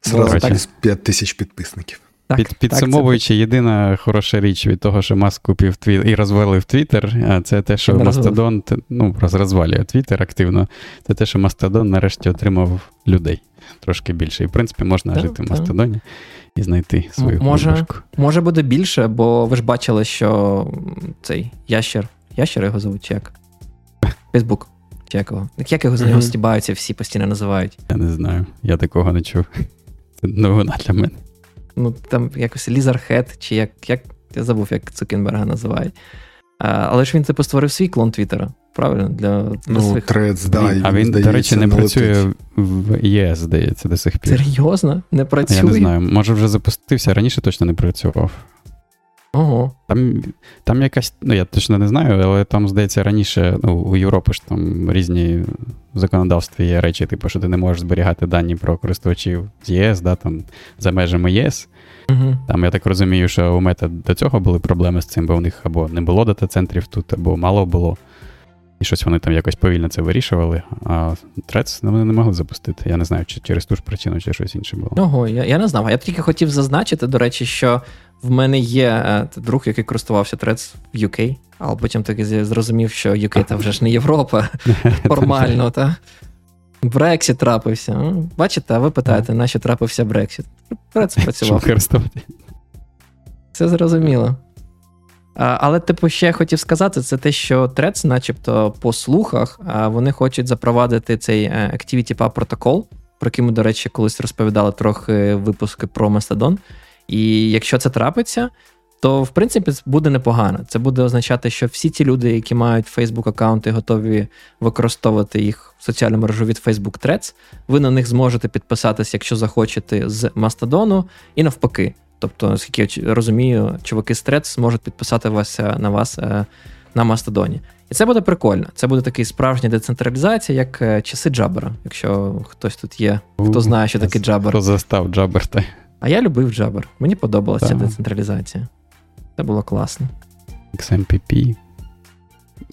Зразу плюс 5 тисяч підписників. Так, Під, так, підсумовуючи, єдина хороша річ від того, що Маск купив твіт і розвалив Твіттер, а це те, що Мастодон ну, роз- розвалює Твіттер активно. Це те, що Мастодон нарешті отримав людей трошки більше. І в принципі можна Так, жити в. Мастодоні і знайти свою може, бульбашку. Може буде більше, бо ви ж бачили, що цей ящер. Ящер його зовуть чи як? Фейсбук. Чи як його? Як його з нього стібаються, всі постійно називають. Я не знаю, я такого не чув. Це новина для мене. Ну, там якось Лізархед, чи як, як. Я забув, як Цукенберга називають. А, але ж він типу створив свій клон Твіттера, правильно? Для, для Ну, своїх. трец, да, і, а він, до речі, не працює в ЄС, здається, до сих пір. Серйозно? Не працює? Я не знаю, може вже запустився, раніше точно не працював. Ого. Там, там якась, ну я точно не знаю, але там, здається, раніше ну, у Європі ж там різні в законодавстві є речі, типу, що ти не можеш зберігати дані про користувачів з ЄС, да, там, за межами ЄС. Угу. Там я так розумію, що у мета до цього були проблеми з цим, бо у них або не було дата-центрів тут, або мало було. І щось вони там якось повільно це вирішували. А Threads вони не могли запустити. Я не знаю, чи через ту ж причину, чи щось інше було. Ого, я, я не знав. Я тільки хотів зазначити, до речі, що в мене є е, друг, який користувався Threads в UK, але потім таки зрозумів, що UK це вже ж не Європа формально, та. Брексіт трапився. Бачите, а ви питаєте, на що трапився Брексіт? Щоб працював. Все зрозуміло. Але, типу, ще хотів сказати, це те, що Threads, начебто, по слухах, вони хочуть запровадити цей е, Activity Pub протокол, про який ми, до речі, колись розповідали трохи випуски про Mastodon. І якщо це трапиться, то в принципі буде непогано. Це буде означати, що всі ті люди, які мають Facebook аккаунти, готові використовувати їх в соціальну мережу від Facebook Threads, ви на них зможете підписатися, якщо захочете, з Mastodon, і навпаки. Тобто, наскільки я розумію, чуваки з Threads зможуть підписати вас е, на вас е, на Мастодоні. І це буде прикольно. Це буде такий справжня децентралізація, як е, часи Джабера, якщо хтось тут є, хто знає, що таке Джабер. Хто застав Джабер, та А я любив Джабер. Мені подобалася Так. децентралізація. Це було класно. XMPP.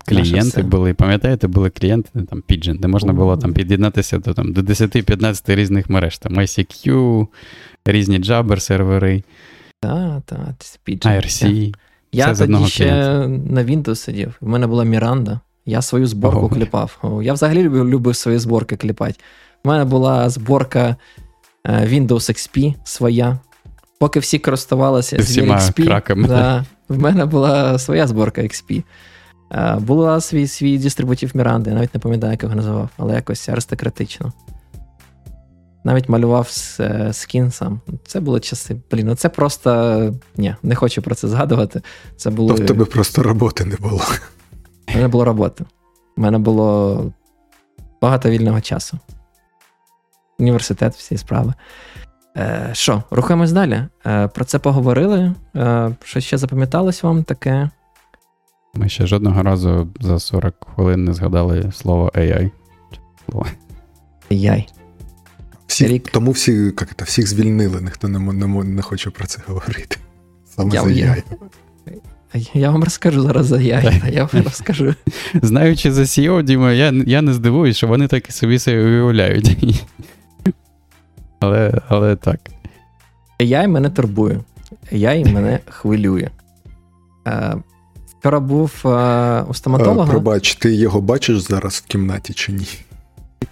клієнти були. Пам'ятаєте, були клієнти там Pigeon, де можна було там під'єднатися до там, до 10-15 різних мереж. Там ICQ, різні Jabber сервери, Так, так, IRC. Я тоді ще клієнта. на Windows сидів. У мене була Miranda. Я свою зборку Ого. кліпав. Я взагалі любив, любив свої зборки кліпати. У мене була зборка е, Windows XP своя. Поки всі користувалися з XP, да, в мене була своя зборка XP. Е, була свій свій дистрибутив Міранди, я навіть не пам'ятаю, як його називав, але якось аристократично. Навіть малював е, скін сам. Це були часи. Блін, ну це просто. Ні, не хочу про це згадувати. Це було... То в тебе просто роботи не було. У мене було роботи. У мене було багато вільного часу. Університет, всі справи. Е, Що, рухаємось далі. Е, Про це поговорили. Е, Що ще запам'яталось вам таке? Ми ще жодного разу за 40 хвилин не згадали слово AI. Слово. AI. Всі, Рік. Тому всі, як це, всіх звільнили, ніхто не не, не хоче про це говорити. Саме я, за AI. Я вам розкажу зараз за AI, я вам розкажу. Знаючи за CEO, Діма, я я не здивуюсь, що вони так і собі себе уявляють. Але але так. AI мене турбує. AI мене хвилює. Е, Вчора був е, у стоматолога. Пробач, ти його бачиш зараз в кімнаті чи ні?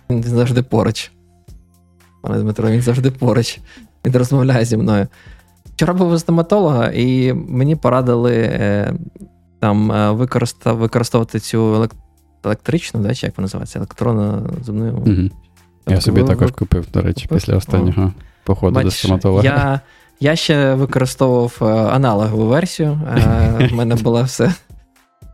Він завжди поруч. Пане Дмитро, він завжди поруч. Він розмовляє зі мною. Вчора був у стоматолога, і мені порадили е, там е, використовувати цю електричну, да, чи як вона називається, електронну зубну. Угу. Я собі також ви... купив, до речі, купив? після останнього О. походу Бачиш, до стоматолога. Я я ще використовував е, аналогову версію. У мене була все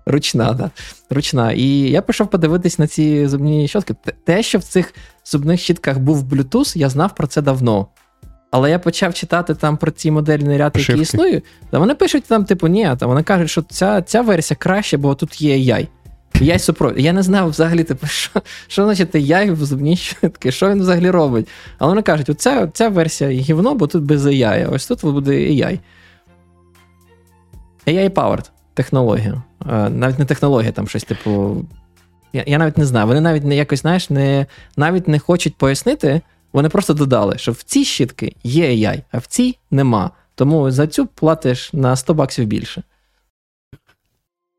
ручна, да. ручна. І я пішов подивитись на ці зубні щотки. Те, що в цих зубних щітках був Bluetooth, я знав про це давно. Але я почав читати там про ці модельні ряд, які існують. Та вони пишуть там, типу, ні, там вони кажуть, що ця ця версія краще, бо тут є AI. AI супровід. Я не знав взагалі, типу, що що значить AI в зубній щитки, що він взагалі робить. Але вони кажуть, оця ця версія гівно, бо тут без AI, ось тут буде AI. AI-powered технологія. Навіть не технологія, там щось, типу. Я я навіть не знаю. Вони навіть не якось, знаєш, не, навіть не хочуть пояснити. Вони просто додали, що в цій щітки є AI, а в цій нема. Тому за цю платиш на 100 баксів більше.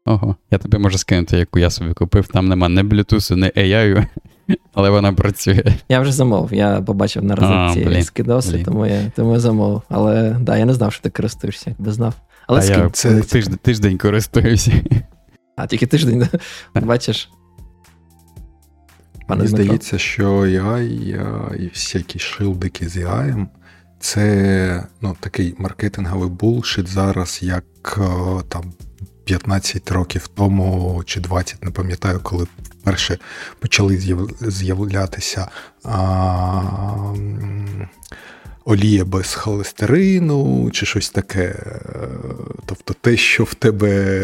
Ого, я тобі можу скинути, яку я собі купив. Там нема ні Bluetooth, ні AI, але вона працює. Я вже замовив, я побачив на розетці скидоси, тому я тому я замовив. Але да, я не знав, що ти користуєшся, якби знав. Але а я це... тиждень, тиждень користуюся. А, тільки тиждень, да? бачиш. Мені здається, що AI і всякі шилдики з AI це ну, такий маркетинговий булшит зараз, як там 15 років тому чи 20, не пам'ятаю, коли вперше почали з'являтися а, олія без холестерину чи щось таке. Тобто те, що в тебе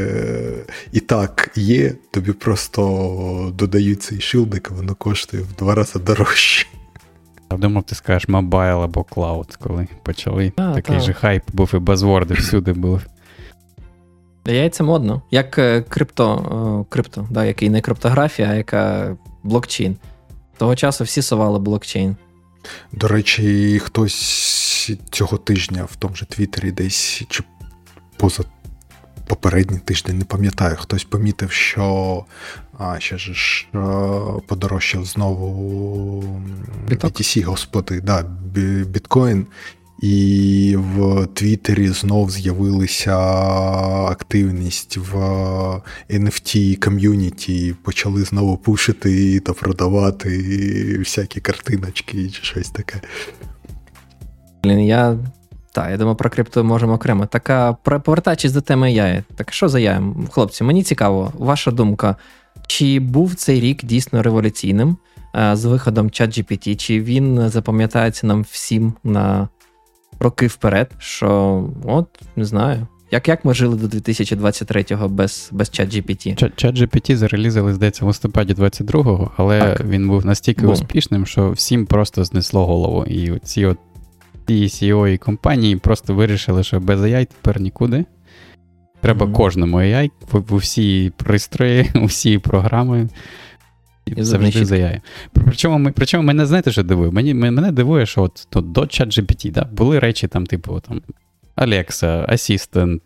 і так є, тобі просто додають цей шилдик, воно коштує в два рази дорожче. Я думав, ти скажеш мобайл або клауд, коли почали. А, Такий так. же хайп був і базворди всюди були. Яйця модно, як е, крипто, крипто, да, який не криптографія, а яка блокчейн. Того часу всі сували блокчейн. До речі, хтось цього тижня в тому же Твіттері десь чи поза попередній тиждень, не пам'ятаю, хтось помітив, що а, ще ж подорожчав знову BTC, господи, да, біткоін. І в Твіттері знов з'явилася активність в NFT ком'юніті, почали знову пушити та продавати всякі картиночки чи щось таке. Блін, я так, я думаю, про крипту можемо окремо. така повертаючись до теми яї, так що за яєм? Хлопці, мені цікаво, ваша думка, чи був цей рік дійсно революційним е, з виходом ChatGPT, чи він запам'ятається нам всім на роки вперед, що от не знаю. Як як ми жили до 2023-го без без ChatGPT? ChatGPT зарелізали, здається, в листопаді 22-го, але так. він був настільки Бум. успішним, що всім просто знесло голову. І ці от ці CEO і компанії просто вирішили, що без AI тепер нікуди. Треба mm-hmm. кожному AI, в усі пристрої, усі програми. І завжди за AI. Причому ми, причому мене знаєте, що дивує? Мені, Мене дивує, що от, от до ChatGPT да, були речі, там, типу, там, Alexa, Assistant,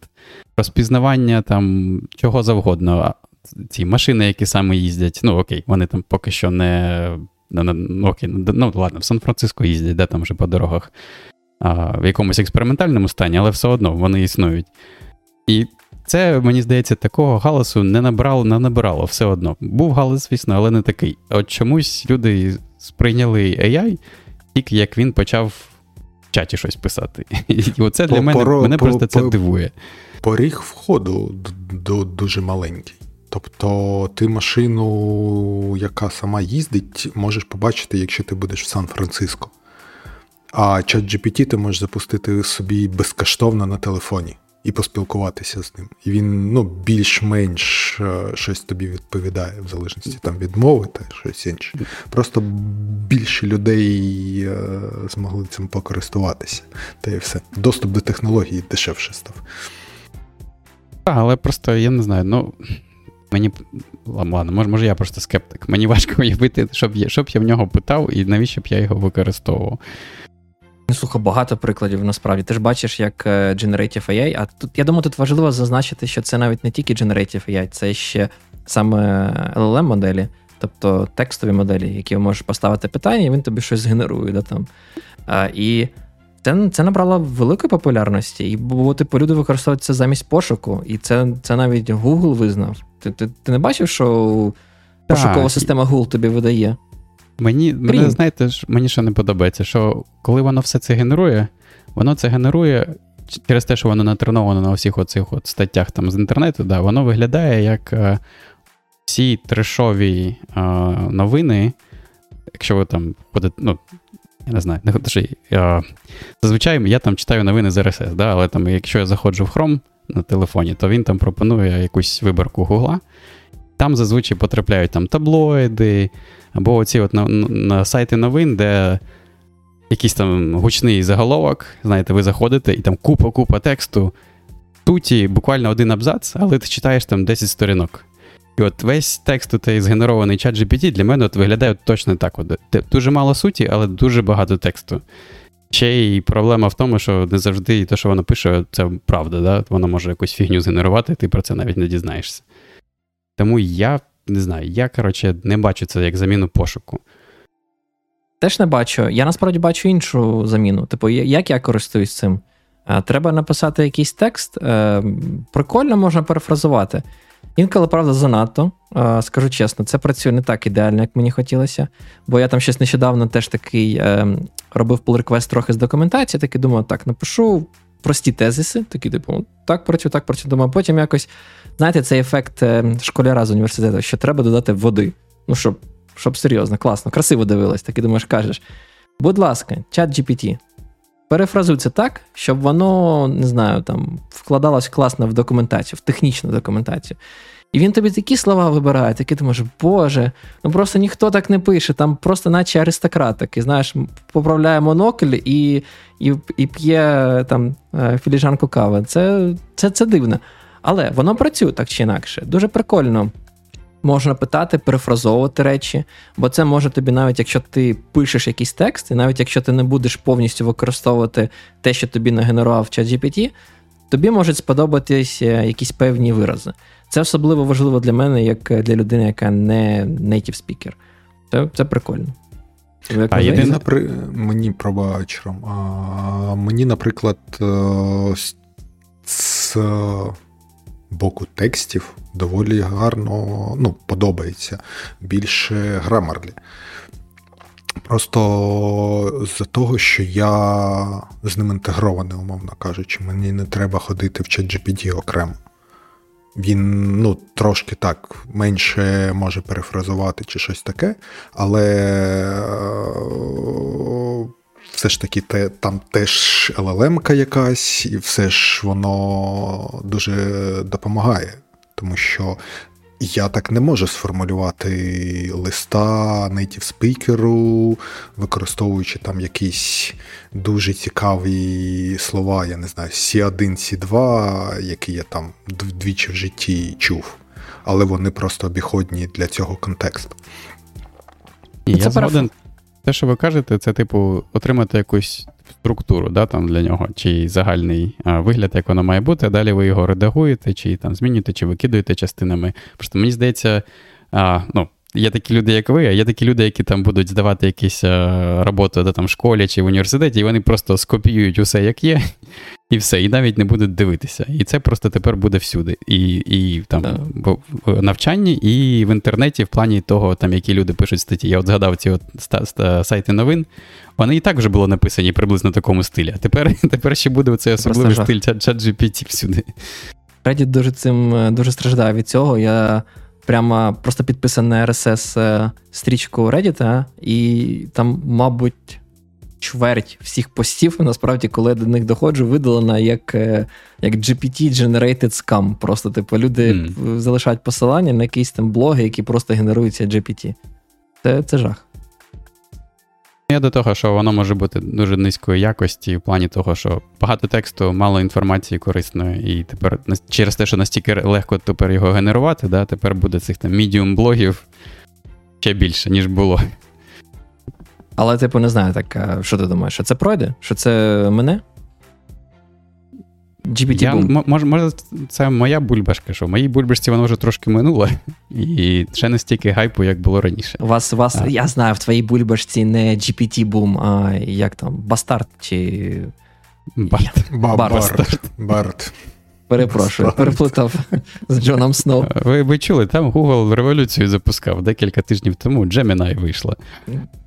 розпізнавання там чого завгодно. Ці машини, які саме їздять, ну окей, вони там поки що не. Ну, окей, ну ладно, в Сан-Франциско їздять, де там вже по дорогах а, в якомусь експериментальному стані, але все одно вони існують. І це, мені здається, такого галасу не набрало, не набирало все одно. Був галас, звісно, але не такий. От чомусь люди сприйняли AI, тільки як він почав в чаті щось писати. І оце для мене мене просто це дивує. Поріг входу дуже маленький. Тобто ти машину, яка сама їздить, можеш побачити, якщо ти будеш в Сан-Франциско. А чат GPT ти можеш запустити собі безкоштовно на телефоні і поспілкуватися з ним. І він ну, більш-менш е, щось тобі відповідає, в залежності там від мови та щось інше. Просто більше людей е, змогли цим покористуватися. Та і все. Доступ до технології дешевше став. Так, але просто я не знаю, ну. Мені ладно, може, може, я просто скептик. Мені важко уявити, щоб я щоб я в нього питав і навіщо б я його використовував. Ну, слухай, багато прикладів насправді. Ти ж бачиш, як е, Generative AI, а тут я думаю, тут важливо зазначити, що це навіть не тільки Generative AI, це ще саме LLM моделі, тобто текстові моделі, які можеш поставити питання, і він тобі щось згенерує. Да, там. А, І це це набрало великої популярності. І бо, типу, люди використовують це замість пошуку, і це це навіть Google визнав. Ти ти, ти не бачив, що пошукова система Google тобі видає? Мені, мене, знаєте, мені що не подобається, що коли воно все це генерує, воно це генерує через те, що воно натреновано на всіх оцих от статтях там з інтернету, да, воно виглядає як е, всі трешові е, новини, якщо ви там ходите, ну, я не знаю, не ходиш, е, зазвичай я там читаю новини з RSS, да, але там, якщо я заходжу в Chrome на телефоні, то він там пропонує якусь виборку Гугла. Там зазвичай потрапляють там таблоїди, або оці от на, на сайти новин, де якийсь там гучний заголовок, знаєте, ви заходите, і там купа-купа тексту. Туті буквально один абзац, але ти читаєш там 10 сторінок. І от весь текст у згенерований чат GPT для мене от виглядає точно так. От. Дуже мало суті, але дуже багато тексту. Ще й проблема в тому, що не завжди те, що воно пише, це правда. да? Воно може якусь фігню згенерувати, і ти про це навіть не дізнаєшся. Тому я не знаю, я, коротше, не бачу це як заміну пошуку. Теж не бачу. Я насправді бачу іншу заміну. Типу, як я користуюсь цим? Е, треба написати якийсь текст. Е, прикольно можна перефразувати. Інколи, правда, занадто. Е, скажу чесно, це працює не так ідеально, як мені хотілося. Бо я там щось нещодавно теж такий робив pull request трохи з документації, такий думав, так, напишу прості тезиси, такі, типу, так працюю, так працюю. Думаю, потім якось, знаєте, цей ефект е, школяра з університету, що треба додати води. Ну, щоб щоб серйозно, класно, красиво дивилось, так і думаєш, кажеш. Будь ласка, чат GPT. Перефразуй це так, щоб воно, не знаю, там, вкладалось класно в документацію, в технічну документацію. І він тобі такі слова вибирає, такі ти можеш, Боже, ну просто ніхто так не пише, там просто наче аристократ такий, знаєш, поправляє монокль і і, і п'є там е, філіжанку кави. Це, це, Це дивно. Але воно працює так чи інакше. Дуже прикольно. Можна питати, перефразовувати речі, бо це може тобі, навіть якщо ти пишеш якийсь текст, і навіть якщо ти не будеш повністю використовувати те, що тобі нагенерував ChatGPT, тобі можуть сподобатися якісь певні вирази. Це особливо важливо для мене, як для людини, яка не native speaker. Це це прикольно. а єдине напри... мені пробачером. А, Мені, наприклад, е, з боку текстів доволі гарно ну, подобається більше грамарлі. Просто з-за того, що я з ним інтегрований, умовно кажучи, мені не треба ходити в ChatGPT окремо. Він ну, трошки так менше може перефразувати чи щось таке, але е, все ж таки те, там теж LLM-ка якась, і все ж воно дуже допомагає. Тому що я так не можу сформулювати листа native speaker, використовуючи там якісь дуже цікаві слова, я не знаю, C1, C2, які я там двічі в житті чув. Але вони просто обіходні для цього контексту. І я згоден. Те, що ви кажете, це, типу, отримати якусь структуру да, там для нього, чи загальний а, вигляд, як воно має бути, а далі ви його редагуєте, чи там змінюєте, чи викидуєте частинами. Просто мені здається, а, ну, Є такі люди, як ви, а є такі люди, які там будуть здавати якісь а, роботи да, там, в школі чи в університеті, і вони просто скопіюють усе, як є, і все, і навіть не будуть дивитися. І це просто тепер буде всюди. І і там yeah. в, в навчанні, і в інтернеті, в плані того, там, які люди пишуть статті. Я от згадав ці от сайти новин, вони і так вже були написані приблизно в такому стилі. А тепер тепер ще буде цей особливий стиль чат GPT всюди. Reddit дуже цим е, дуже страждає від цього. Я прямо просто підписане RSS е, стрічку Reddit, і там, мабуть, чверть всіх постів, насправді, коли я до них доходжу, видалена як е, як GPT-generated scam. Просто, типу, люди mm. залишають посилання на якісь там блоги, які просто генеруються GPT. Це, Це жах. Я до того, що воно може бути дуже низької якості, в плані того, що багато тексту, мало інформації корисної, і тепер через те, що настільки легко тепер його генерувати, да, тепер буде цих там мідіум-блогів ще більше, ніж було. Але, типу, не знаю, так, що ти думаєш, що це пройде? Що це мене? GPT Я, може, може, це моя бульбашка, що в моїй бульбашці воно вже трошки минуло, і ще не стільки гайпу, як було раніше. У вас, вас а. я знаю, в твоїй бульбашці не GPT-бум, а як там, Бастард чи. Барт. Барт. Барт. Перепрошую, переплутав з Джоном Сноу. Ви ви чули, там Google революцію запускав декілька тижнів тому. Gemini вийшла,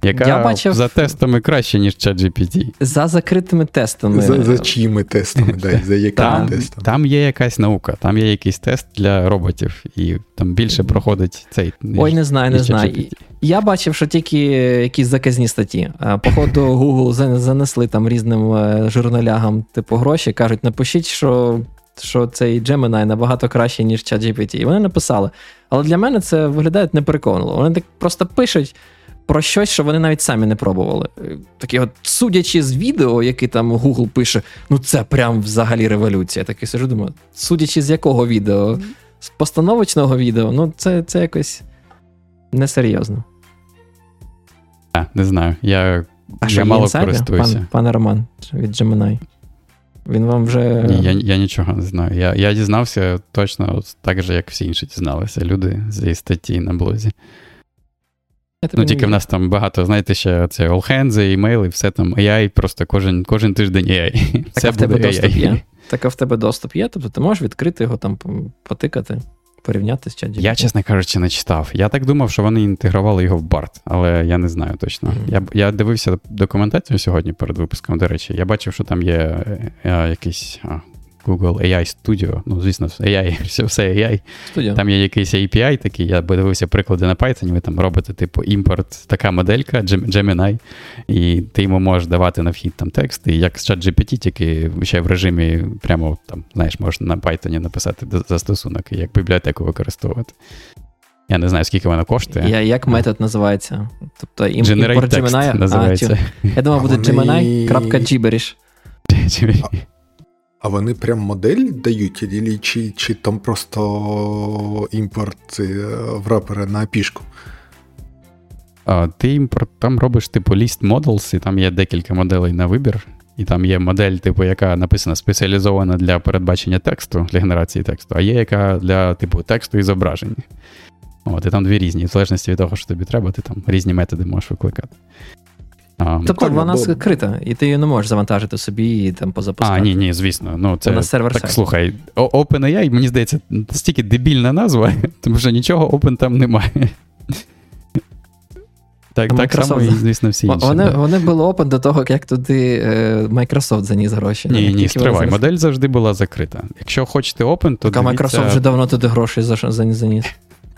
яка Я бачив... за тестами краще, ніж ChatGPT. За закритими тестами. За за чиїми тестами, да, за якими там, тестами. Там є якась наука, там є якийсь тест для роботів, і там більше проходить цей. Ой, не знаю, не знаю. Я бачив, що тільки якісь заказні статті. Походу, Google занесли там різним е, журналягам типу гроші, кажуть, напишіть, що що цей Gemini набагато краще, ніж ChatGPT. І вони написали. Але для мене це виглядає непереконливо. Вони так просто пишуть про щось, що вони навіть самі не пробували. Такі от, судячи з відео, яке там Google пише, ну це прям взагалі революція. Я такий сижу, думаю, судячи з якого відео? З постановочного відео, ну це це якось несерйозно. А, Не знаю. Я а я мало користуюся. Пан, пане Роман від Gemini. Він вам вже. Ні, я я нічого не знаю. Я я дізнався точно от так же, як всі інші дізналися. Люди зі статті на блозі. Ну, тільки в нас там багато, знаєте, ще це олхензи, імейли, все там AI, просто кожен кожен тиждень AI. Так, все а в тебе буде доступ є? Так а в тебе доступ є, тобто ти можеш відкрити його там, потикати порівняти з ChatGPT? Я, чесно кажучи, не читав. Я так думав, що вони інтегрували його в BART, але я не знаю точно. Mm-hmm. Я я дивився документацію сьогодні перед випуском, до речі. Я бачив, що там є е, е, якийсь Google AI Studio, ну, звісно, AI, все все AI. Studio. Там є якийсь API такий, я дивився приклади на Python, ви там робите, типу, імпорт, така моделька, Gemini, і ти йому можеш давати на вхід там текст, і як з ChatGPT, тільки ще в режимі, прямо там, знаєш, можеш на Python написати застосунок і як бібліотеку використовувати. Я не знаю, скільки вона коштує. Я, Як метод називається? Тобто імпорт Gemini? називається. А, я думав, буде Gemini.gibberish. А вони прям модель дають, чи, чи, чи там просто імпорт е, в рапери на пішку? Ти імпорт там робиш, типу, list models, і там є декілька моделей на вибір. І там є модель, типу, яка написана спеціалізована для передбачення тексту, для генерації тексту, а є яка для типу тексту і зображення. От, І там дві різні. В залежності від того, що тобі треба, ти там різні методи можеш викликати. А, тобто так, вона бо... скрита, і ти її не можеш завантажити собі і там позапускати. А, ні, ні, звісно. Ну, це на сервер Так, слухай, OpenAI, мені здається, стільки дебільна назва, тому що нічого Open там немає. Так так само, і, звісно, всі інші. Вони да. вони були open до того, як туди е, Microsoft заніс гроші. Ні, ні, стривай, модель завжди була закрита. Якщо хочете open, то. Так, дивіться... Microsoft вже давно туди гроші заніс.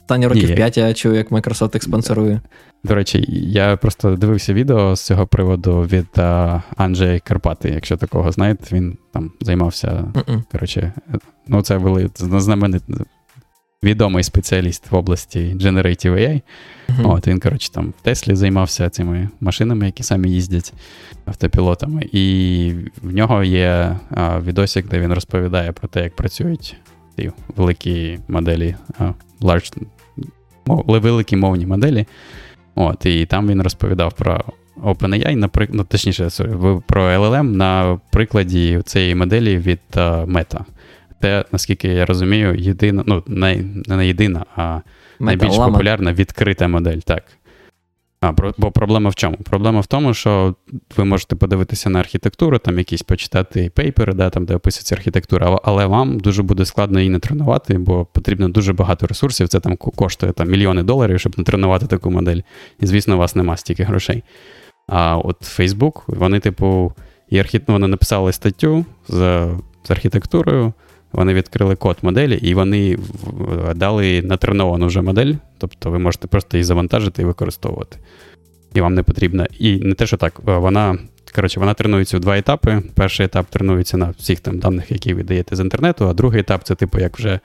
Останні років 5 я чую, як Microsoft їх спонсорує. До речі, я просто дивився відео з цього приводу від uh, Анджея Карпати. Якщо такого знаєте, він там займався. Коротше, ну це були знаменит. відомий спеціаліст в області Generative AI. Uh-huh. От Він, коротше, там в Теслі займався цими машинами, які самі їздять автопілотами. І в нього є а, відосик, де він розповідає про те, як працюють ці великі моделі, а, large, мов, великі мовні моделі. От, І там він розповідав про OpenAI, наприклад, ну, точніше, sorry, про LLM на прикладі цієї моделі від uh, Meta. Це, наскільки я розумію, єдина, ну, не, не єдина, а найбільш популярна відкрита модель. так. А, Бо проблема в чому? Проблема в тому, що ви можете подивитися на архітектуру, там якісь почитати пейпери, да, там, де описується архітектура, але вам дуже буде складно її натренувати, бо потрібно дуже багато ресурсів. Це там коштує там, мільйони доларів, щоб натренувати таку модель. І, звісно, у вас нема стільки грошей. А от Facebook, вони, типу, і архі... Вони написали статтю з, з архітектурою. Вони відкрили код моделі, і вони дали натреновану вже модель, тобто ви можете просто її завантажити і використовувати. І вам не потрібно. І не те, що так, вона коротше, вона тренується в два етапи. Перший етап тренується на всіх там даних, які ви даєте з інтернету, а другий етап це, типу, як вже.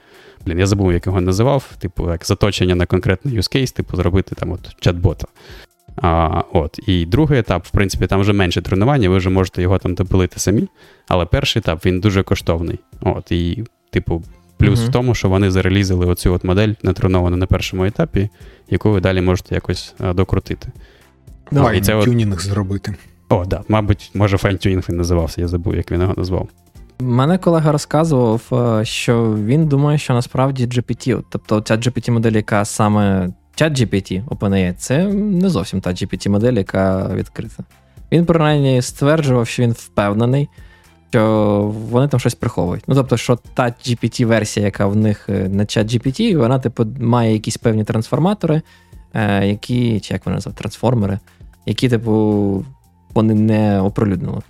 Блін, я забув, як його називав, типу, як заточення на конкретний use case, типу, зробити там от чат-бота. А, от. І другий етап, в принципі, там вже менше тренування, ви вже можете його там допилити самі. Але перший етап він дуже коштовний. От, І, типу, плюс uh-huh. в тому, що вони зарелізили оцю от модель, натреновану на першому етапі, яку ви далі можете якось а, докрутити. Давай, і це тюнінг от... зробити. О, так, да, мабуть, може, файн-тюнінг він називався, я забув, як він його назвав. Мене колега розказував, е, що він думає, що насправді GPT, тобто ця GPT-модель, яка саме Чат GPT OpenAI це не зовсім та GPT-модель, яка відкрита. Він принаймні стверджував, що він впевнений, що вони там щось приховують. Ну, тобто, що та GPT-версія, яка в них е, на чат GPT, вона, типу, має якісь певні трансформатори, е, які, чи як вони називають, трансформери, які, типу, вони не оприлюднили.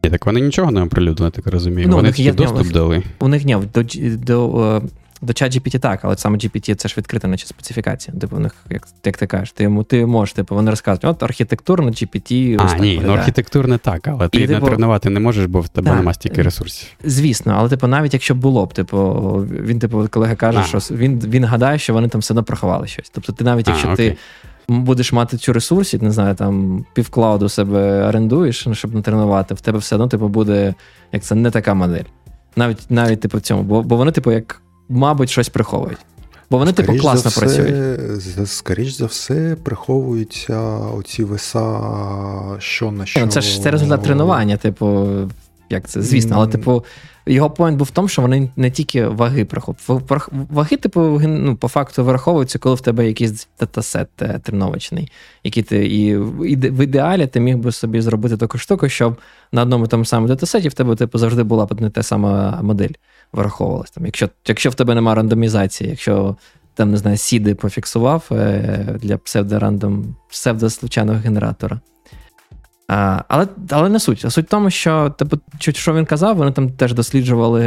Так вони нічого не оприлюднили, так розумію. Ну, вони тільки доступ дали. У них ні, до, до е, до чат GPT так, але саме GPT це ж відкрита наче специфікація. Типу, у них, як як ти кажеш, ти ти можеш, типу, вони розказують, от архітектурно GPT. А, ні, ну архітектурне так, але ти типу, натренувати не можеш, бо в тебе так, нема стільки ресурсів. Звісно, але типу, навіть якщо було б, типу, він, типу, колега каже, а. що він він гадає, що вони там все одно проховали щось. Тобто, ти навіть якщо а, ти. Будеш мати цю ресурсі, не знаю, там півклауду себе орендуєш, щоб натренувати, в тебе все одно типу, буде як це не така модель. Навіть навіть типу в цьому, бо бо вони, типу, як мабуть, щось приховують. Бо вони, типу, класно все, працюють. Скоріш за все, приховуються оці веса, що на що. Ну, це ж це результат тренування, типу, як це, звісно, але, типу, його поінт був в тому, що вони не тільки ваги приховують. Ваги, типу, ну, по факту враховуються, коли в тебе якийсь датасет е, тренувачний, який ти і в ідеалі ти міг би собі зробити таку штуку, щоб на одному тому самому датасеті в тебе типу, завжди була б не та сама модель враховувалась. Там, Якщо якщо в тебе немає рандомізації, якщо там, не знаю, сіди пофіксував е, для псевдорандом, псевдослучайного генератора. Але але не суть. Суть в тому, що типу, що він казав, вони там теж досліджували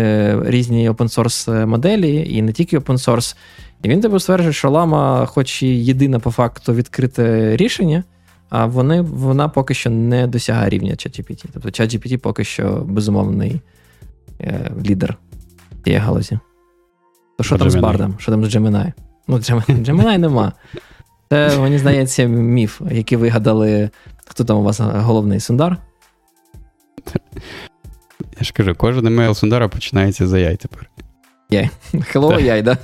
різні open-source моделі, і не тільки open source. І він типу стверджує, що лама, хоч і єдине по факту відкрите рішення, а вони, вона поки що не досягає рівня ChatGPT. Тобто ChatGPT поки що безумовний е, лідер цієї галузі. То що там з Бардом? Що там з Gemini? Ну, Gemini нема. Це, мені здається, міф, який вигадали. Хто там у вас головний Сундар? Я ж кажу, кожен емейл Сундара починається за яй тепер. Яй. Hello, яй, да?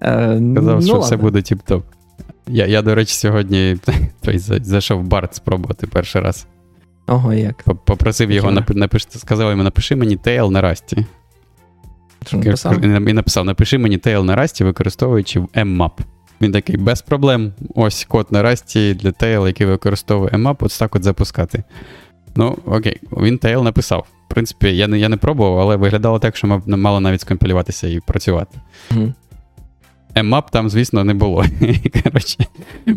Е, Казав, що все буде тіп-топ. Я, я, до речі, сьогодні зайшов в Bard спробувати перший раз. Ого, як? Попросив його напиш, сказав йому, напиши мені tail на Rust і. І написав: напиши мені tail на Rust і, використовуючи mmap. Він такий, без проблем. Ось код на Rust і для tail, який використовує mmap, ось так от запускати. Ну, окей, він tail написав. В принципі, я не я не пробував, але виглядало так, що мало навіть скомпілюватися і працювати. Mm-hmm. mmap там, звісно, не було. Коротше,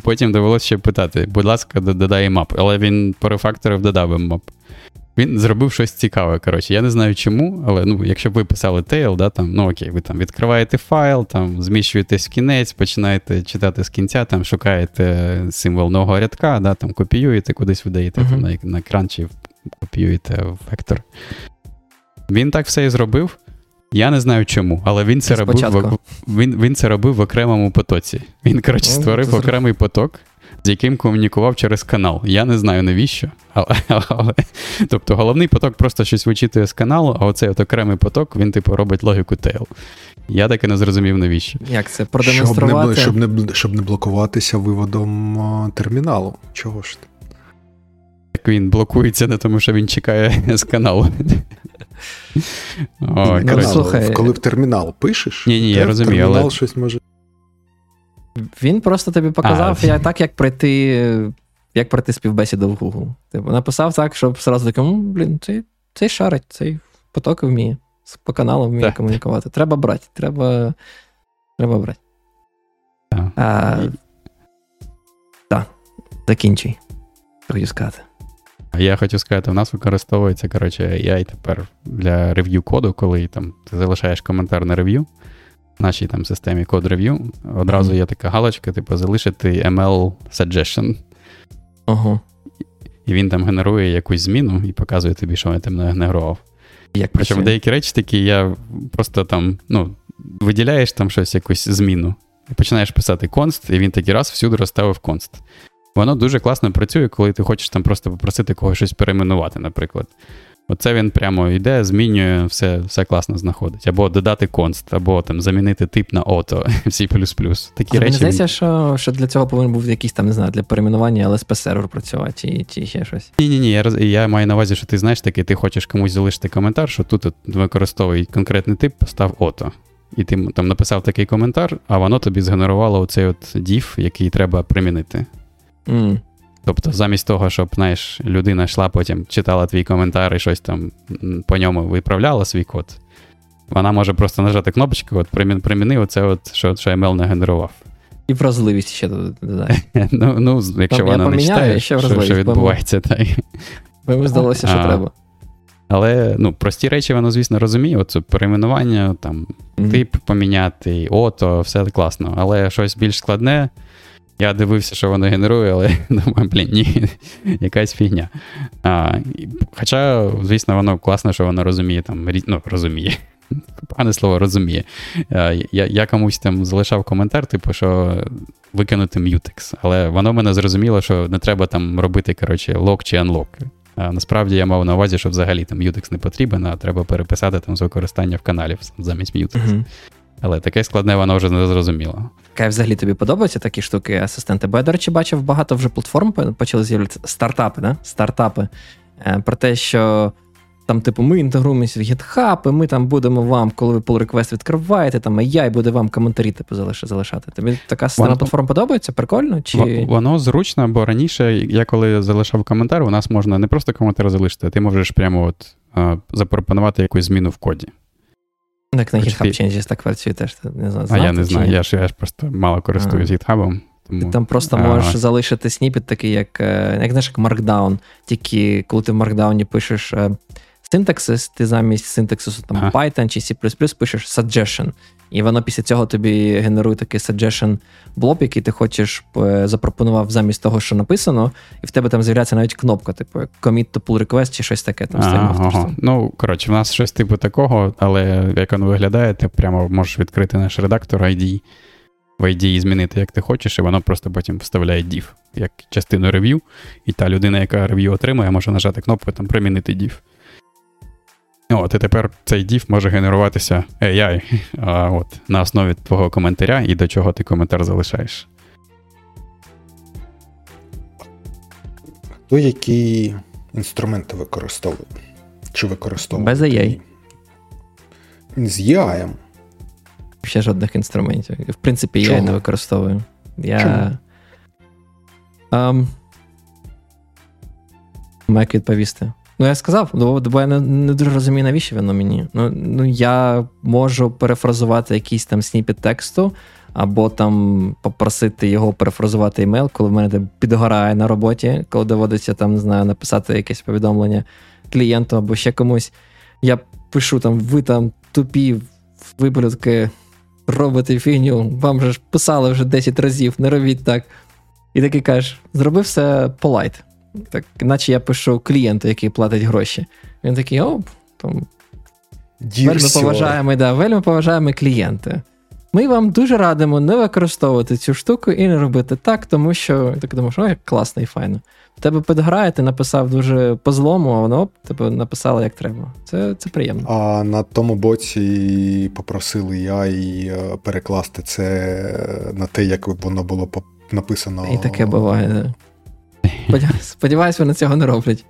Потім довелося ще питати: будь ласка, додай mmap. Але він порефакторив, додав mmap. Він зробив щось цікаве. коротше. Я не знаю чому, але ну, якщо б ви писали tail, да, там, ну окей, ви там відкриваєте файл, там, зміщуєтесь в кінець, починаєте читати з кінця, там, шукаєте символ нового рядка, да, там, копіюєте, кудись видаєте uh-huh. там, на, на екран чи копіюєте в вектор. Він так все і зробив. Я не знаю чому, але він це робив в, він, він це робив в окремому потоці. Він, коротше, створив окремий поток, з яким комунікував через канал. Я не знаю навіщо. Але, але, Тобто головний поток просто щось вичитує з каналу, а оцей от окремий поток, він, типу, робить логіку тейл. Я таки не зрозумів, навіщо. Як це продемонструвати? Щоб не, щоб не, щоб не блокуватися виводом терміналу. Чого ж ти? Як він блокується, не тому що він чекає з каналу. О, ну, слухай, Коли в термінал пишеш, ні, ні, я розумію, термінал але... щось може. Він просто тобі показав, а, як, так, як пройти як пройти співбесіду в Google. Типу, написав так, щоб зразу такий, блін, цей, цей шарить, цей поток вміє. По каналу вміє так. комунікувати. Треба брати, треба треба брати. Так, а, так, закінчуй. Хотів сказати. Я хотів сказати, у нас використовується коротше, AI тепер для рев'ю коду, коли там ти залишаєш коментар на рев'ю в нашій там системі код рев'ю. Одразу mm-hmm. є така галочка, типу, залишити ML suggestion. Ага. І він там генерує якусь зміну і показує тобі, що він там не генерував. Як Причому деякі речі такі, я просто там, ну, виділяєш там щось, якусь зміну, і починаєш писати конст, і він такий раз всюди розставив конст. Воно дуже класно працює, коли ти хочеш там просто попросити когось щось перейменувати, наприклад. Оце він прямо йде, змінює, все все класно знаходить. Або додати конст, або там замінити тип на ото, всі плюс-плюс. Такі а речі. Мені здається, що що для цього повинен був якийсь там, не знаю, для перейменування lsp сервер працювати, чи чи ще щось. Ні, ні, ні. Я я маю на увазі, що ти знаєш таки, ти хочеш комусь залишити коментар, що тут використовуй конкретний тип, постав ото. І ти там написав такий коментар, а воно тобі згенерувало оцей от div, який треба примінити. Mm. Тобто, замість того, щоб знаєш, людина йшла, потім читала твій коментар і щось там по ньому виправляла свій код, вона може просто нажати кнопочку, от приміни оце, от, що що ML не генерував. І вразливість ще додає. Ну, ну, якщо вона не читає, що, що відбувається. Та Мені здалося, що треба. Але ну, прості речі, воно, звісно, розуміє. Оце перейменування, там, mm-hmm. тип поміняти, ото, все класно. Але щось більш складне. Я дивився, що воно генерує, але думаю, блін, ні, якась фігня. А, Хоча, звісно, воно класно, що воно розуміє там, ну, розуміє. Пане слово, розуміє. Я я комусь там залишав коментар, типу, що викинути Mutex, але воно мене зрозуміло, що не треба там робити коротше, лок чи unlock. А Насправді я мав на увазі, що взагалі там Mutex не потрібен, а треба переписати там з використання в каналі замість Mutex. Uh-huh. Але таке складне, воно вже не зрозуміло. Кай взагалі тобі подобаються такі штуки, асистенти? Бо я, до речі, бачив, багато вже платформ почали з'являтися стартапи, да? стартапи. Е, про те, що там, типу, ми інтегруємося в GitHub, і ми там будемо вам, коли ви pull request відкриваєте, там AI буде вам коментарі типу, залишати. Тобі така системна платформа подобається? Прикольно? Чи... Воно зручно, бо раніше, я коли залишав коментар, у нас можна не просто коментар залишити, а ти можеш прямо от запропонувати якусь зміну в коді. Так на GitHub Changes так працює теж. Не знаю, а я не знаю, я ж я ж просто мало користуюсь GitHub. Тому... Ти там просто можеш залишити сніпіт такий, як е, як знаєш, як Markdown. Тільки коли ти в Markdown пишеш е, синтаксис, ти замість синтаксису там. Python чи C пишеш suggestion. І воно після цього тобі генерує такий suggestion блоб, який ти хочеш е, запропонував замість того, що написано, і в тебе там з'являється навіть кнопка, типу commit to pull request чи щось таке. Там ага, Ну, коротше, в нас щось типу такого, але як воно виглядає, ти прямо можеш відкрити наш редактор ID, в ID змінити, як ти хочеш, і воно просто потім вставляє div як частину рев'ю, і та людина, яка рев'ю отримує, може нажати кнопку там примінити div. От, і тепер цей div може генеруватися AI а, от, на основі твого коментаря і до чого ти коментар залишаєш. Хто які інструменти використовує? Чи використовує? Без AI. З AI. Ще жодних інструментів. В принципі, я не використовую. Я. Чому? Um, як відповісти? Ну, я сказав, бо я не, не дуже розумію, навіщо воно мені. Ну, ну, я можу перефразувати якийсь там сніпет тексту, або там попросити його перефразувати емейл, коли в мене підгорає на роботі, коли доводиться там, не знаю, написати якесь повідомлення клієнту або ще комусь. Я пишу там, ви там тупі виблюдки, робите фігню, вам же ж писали вже 10 разів, не робіть так. І такий кажеш, зроби все polite так, наче я пишу клієнту, який платить гроші. Він такий, о, там. Вельми поважаємо, да, вельми поважаємо клієнти. Ми вам дуже радимо не використовувати цю штуку і не робити так, тому що ти думаєш, о, як класно і файно. Тебе підграє, ти написав дуже по злому, а воно тебе написало як треба. Це це приємно. А на тому боці попросили я і е, перекласти це на те, як воно було написано. І таке буває. Да. Сподіваюсь, вони цього не роблять.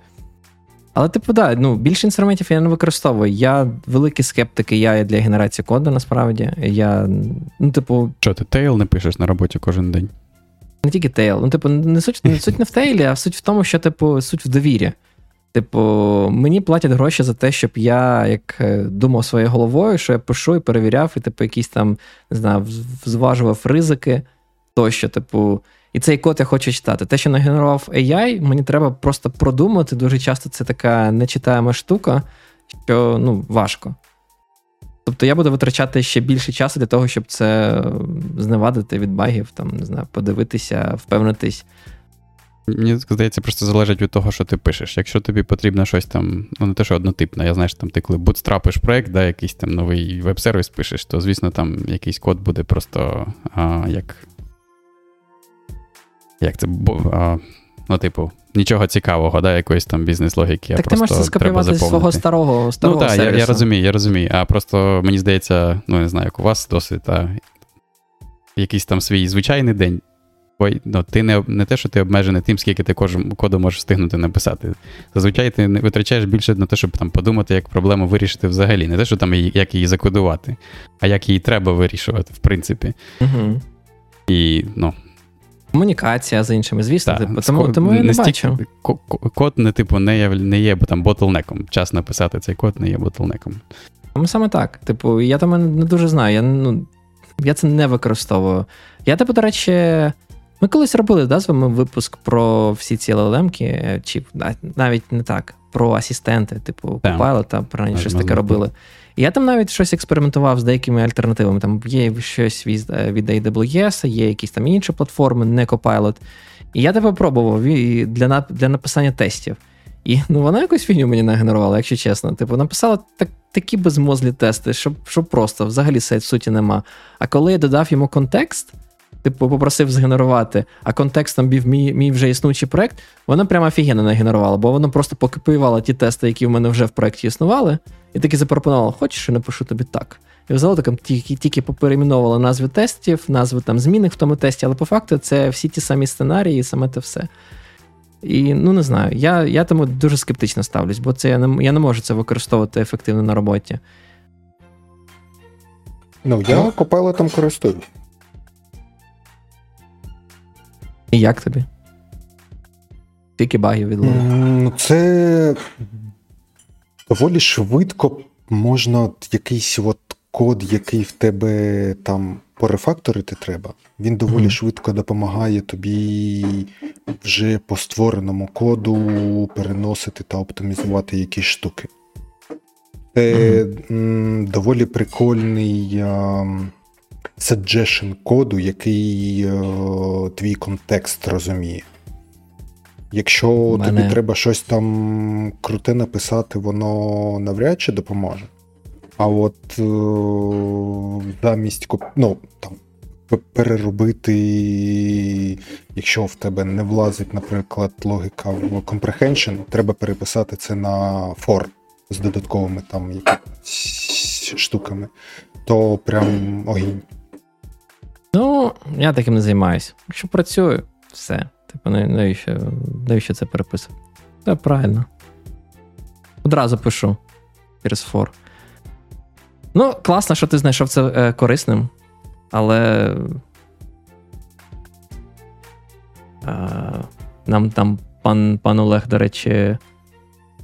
Але, типу, да, ну, більше інструментів я не використовую. Я великий скептик, і я для генерації коду, насправді. Я, ну, типу... Що, ти тейл не пишеш на роботі кожен день? Не тільки тейл. Ну, типу, не суть, не суть не в тейлі, а суть в тому, що, типу, суть в довірі. Типу, мені платять гроші за те, щоб я як е, думав своєю головою, що я пишу і перевіряв, і, типу, якісь там, не знаю, зважував ризики тощо, типу. І цей код я хочу читати. Те, що нагенерував AI, мені треба просто продумати. Дуже часто це така нечитаема штука, що ну, важко. Тобто я буду витрачати ще більше часу для того, щоб це зневадити від багів, там, не знаю, подивитися, впевнитись. Мені здається, просто залежить від того, що ти пишеш. Якщо тобі потрібно щось там, ну не те, що однотипне, я знаєш, там ти коли бутстрапиш проект, да, якийсь там новий веб-сервіс пишеш, то звісно там якийсь код буде просто а, як як це а, ну, типу, нічого цікавого, да, якоїсь там бізнес-логіки. Так ти можеш це скопіювати з свого старого старого Ну так, я, я розумію, я розумію. А просто мені здається, ну не знаю, як у вас досвід, а якийсь там свій звичайний день. Ой, ну, ти не не те, що ти обмежений тим, скільки ти коду можеш встигнути написати. Зазвичай ти не витрачаєш більше на те, щоб там подумати, як проблему вирішити взагалі. Не те, що там як її закодувати, а як її треба вирішувати, в принципі. Угу. І ну, Комунікація з іншими, звісно, так, типу, тому, тому я не бачу. Код не типу не є не є там ботлнеком. Час написати цей код не є ботлнеком. Ну, саме так. Типу, я там не дуже знаю. Я ну, я це не використовую. Я, типу, до речі, ми колись робили да, з вами випуск про всі ці LLM, чи навіть не так, про асистенти, типу Copilot, про щось таке робили. Я там навіть щось експериментував з деякими альтернативами. Там є щось від е, AWS, є якісь там інші платформи, не Copilot. І я тебе пробував для для написання тестів. І ну, вона якусь фігню мені нагенерувала, якщо чесно. Типу, написала так, такі безмозлі тести, що що просто взагалі сайт суті нема. А коли я додав йому контекст, типу, попросив згенерувати, а контекстом був мій мій вже існуючий проект, вона прямо офігенно нагенерувала, бо воно просто покопіювало ті тести, які в мене вже в проєкті існували, і таки запропонувала, хочеш, я напишу тобі так. І взяла так, тільки тільки поперейменовувала назви тестів, назви там змінних в тому тесті, але по факту це всі ті самі сценарії, і саме те все. І ну не знаю, я я тому дуже скептично ставлюсь, бо це я не я не можу це використовувати ефективно на роботі. Ну, я копайло там користуюсь. І як тобі? Тільки багів відловив? Ну, це доволі швидко можна якийсь от код, який в тебе там порефакторити треба. Він доволі mm-hmm. швидко допомагає тобі вже по створеному коду переносити та оптимізувати якісь штуки. Це mm-hmm. доволі прикольний. Suggestion коду, який е, твій контекст розуміє. Якщо мене... тобі треба щось там круте написати, воно навряд чи допоможе. А от е, замість ну, там, переробити, якщо в тебе не влазить, наприклад, логіка в comprehension, треба переписати це на for з додатковими там якимись штуками, то прям огінь. Ну, я таким не займаюся. Якщо працюю, все. Типу, навіщо навіщо це переписувати? Це правильно. Одразу пишу через фор. Ну, класно, що ти знайшов це е, корисним, але. Е, нам там пан пан Олег, до речі,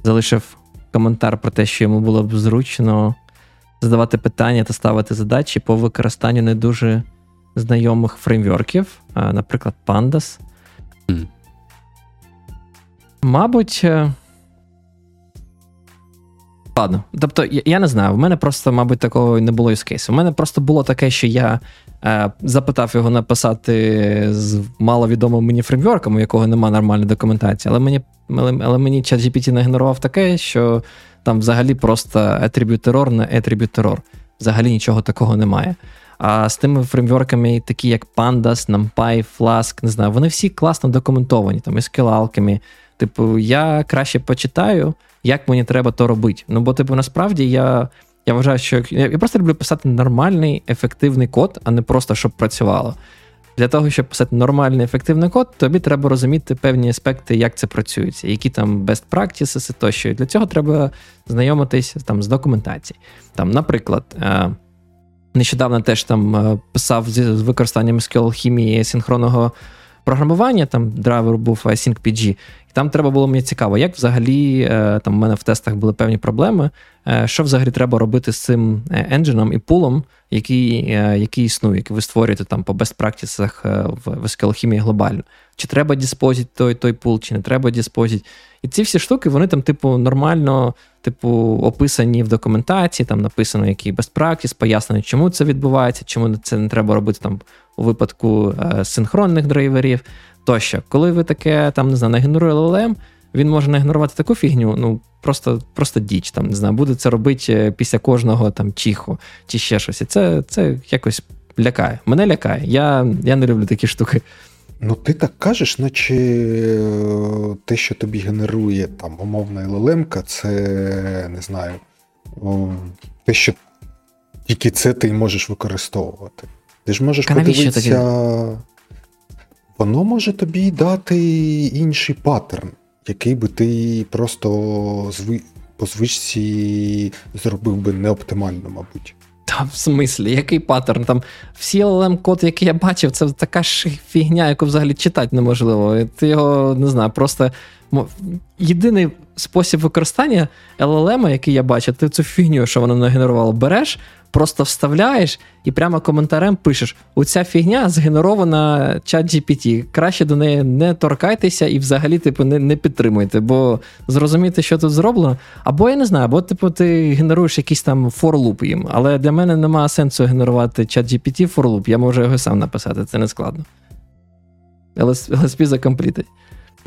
залишив коментар про те, що йому було б зручно задавати питання та ставити задачі по використанню не дуже знайомих фреймворків, наприклад, Pandas. Мабуть. Е, ладно, тобто, я, я не знаю, в мене просто, мабуть, такого не було із кейсу. У мене просто було таке, що я е, запитав його написати з маловідомим мені фреймворком, у якого немає нормальної документації, але мені але, але мені ChatGPT нагенерував таке, що там взагалі просто атриб'ют-терор на атриб'ют-терор. Взагалі нічого такого немає. А з тими фреймворками, такі як Pandas, NumPy, Flask, не знаю, вони всі класно документовані, там, SQL-алками. Типу, я краще почитаю, як мені треба то робити. Ну, бо, типу, насправді я я вважаю, що я просто люблю писати нормальний, ефективний код, а не просто щоб працювало. Для того, щоб писати нормальний ефективний код, тобі треба розуміти певні аспекти, як це працюється, які там best practices тощо. І для цього треба знайомитись там з документації. Там, Наприклад, е, нещодавно теж там е, писав з використанням SQL хімії синхронного програмування, там драйвер був AsyncPG, і там треба було мені цікаво, як взагалі е, там у мене в тестах були певні проблеми, е, що взагалі треба робити з цим енджином і пулом, який який існує, який ви створюєте там по best practices в SQL хімії глобально. Чи треба диспозить той той пул, чи не треба диспозить. І ці всі штуки, вони там, типу, нормально типу, описані в документації, там написано, який best practice, пояснено, чому це відбувається, чому це не треба робити там у випадку е, синхронних драйверів. Тощо, коли ви таке там не знаю, нагенеруєте LLM, він може нагенерувати таку фігню, ну просто просто діч, там, не знаю, буде це робити е, після кожного там чиху чи ще щось. І це це якось лякає. Мене лякає. Я, Я не люблю такі штуки. Ну, ти так кажеш, наче е, те, що тобі генерує там умовна LLM, це не знаю, те, що тільки це ти можеш використовувати. Ти ж можеш подивитися. Воно може тобі дати інший паттерн, який би ти просто по звичці зробив би неоптимально, мабуть. Та в смислі, який паттерн? Там всі LLM код, який я бачив, це така ж фігня, яку взагалі читати неможливо. Ти його не знаю, просто єдиний спосіб використання LLM, який я бачив, ти цю фігню, що воно нагенерувало, береш, просто вставляєш і прямо коментарем пишеш: оця фігня згенерована чат GPT. Краще до неї не торкайтеся і взагалі, типу, не не підтримуйте, бо зрозуміти, що тут зроблено. Або я не знаю, або типу, ти генеруєш якийсь там форлуп їм. Але для мене немає сенсу генерувати чат GPT форлуп, я можу його сам написати, це не складно. LSP закомплітить.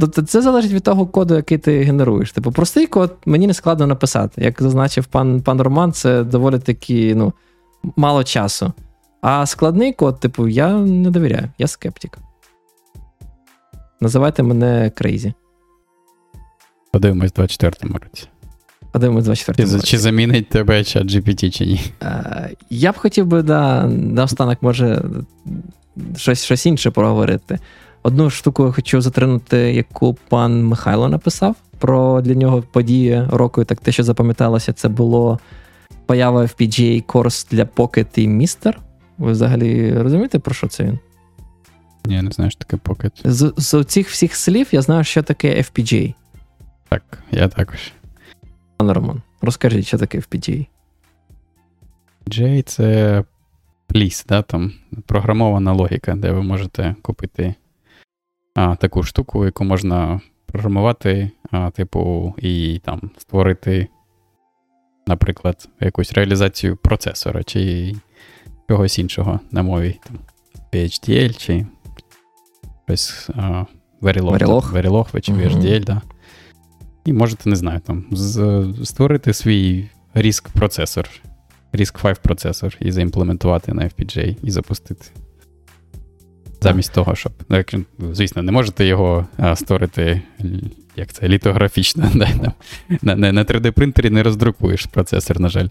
Тобто це залежить від того коду, який ти генеруєш. Типу, простий код мені не складно написати. Як зазначив пан пан Роман, це доволі таки ну, мало часу. А складний код, типу, я не довіряю, я скептик. Називайте мене crazy. Подивимось в 24-му році. Подивимось 24 році. Чи замінить тебе ChatGPT, чи ні? Е, я б хотів би, да, наостанок, може, щось щось інше поговорити. Одну штуку я хочу затринути, яку пан Михайло написав про для нього події року. Так те, що запам'яталося, це було поява FPGA курс для Pocket і Mister. Ви взагалі розумієте, про що це він? Ні, я не знаю, що таке Pocket. З, з цих всіх слів я знаю, що таке FPGA. Так, я також. Пане Роман, розкажіть, що таке FPGA? FPGA це пліс, да, там програмована логіка, де ви можете купити а, таку штуку, яку можна програмувати, а, типу, і там створити, наприклад, якусь реалізацію процесора чи чогось іншого на мові там, PHDL чи щось а, Verilog, Verilog. Verilog чи VHDL, да. І можете, не знаю, там, з, створити свій RISC процесор, RISC 5 процесор і заімплементувати на FPGA і запустити. Замість того, щоб. Ну, звісно, не можете його а, створити як це, літографічно. На на, на 3D-принтері не роздрукуєш процесор, на жаль.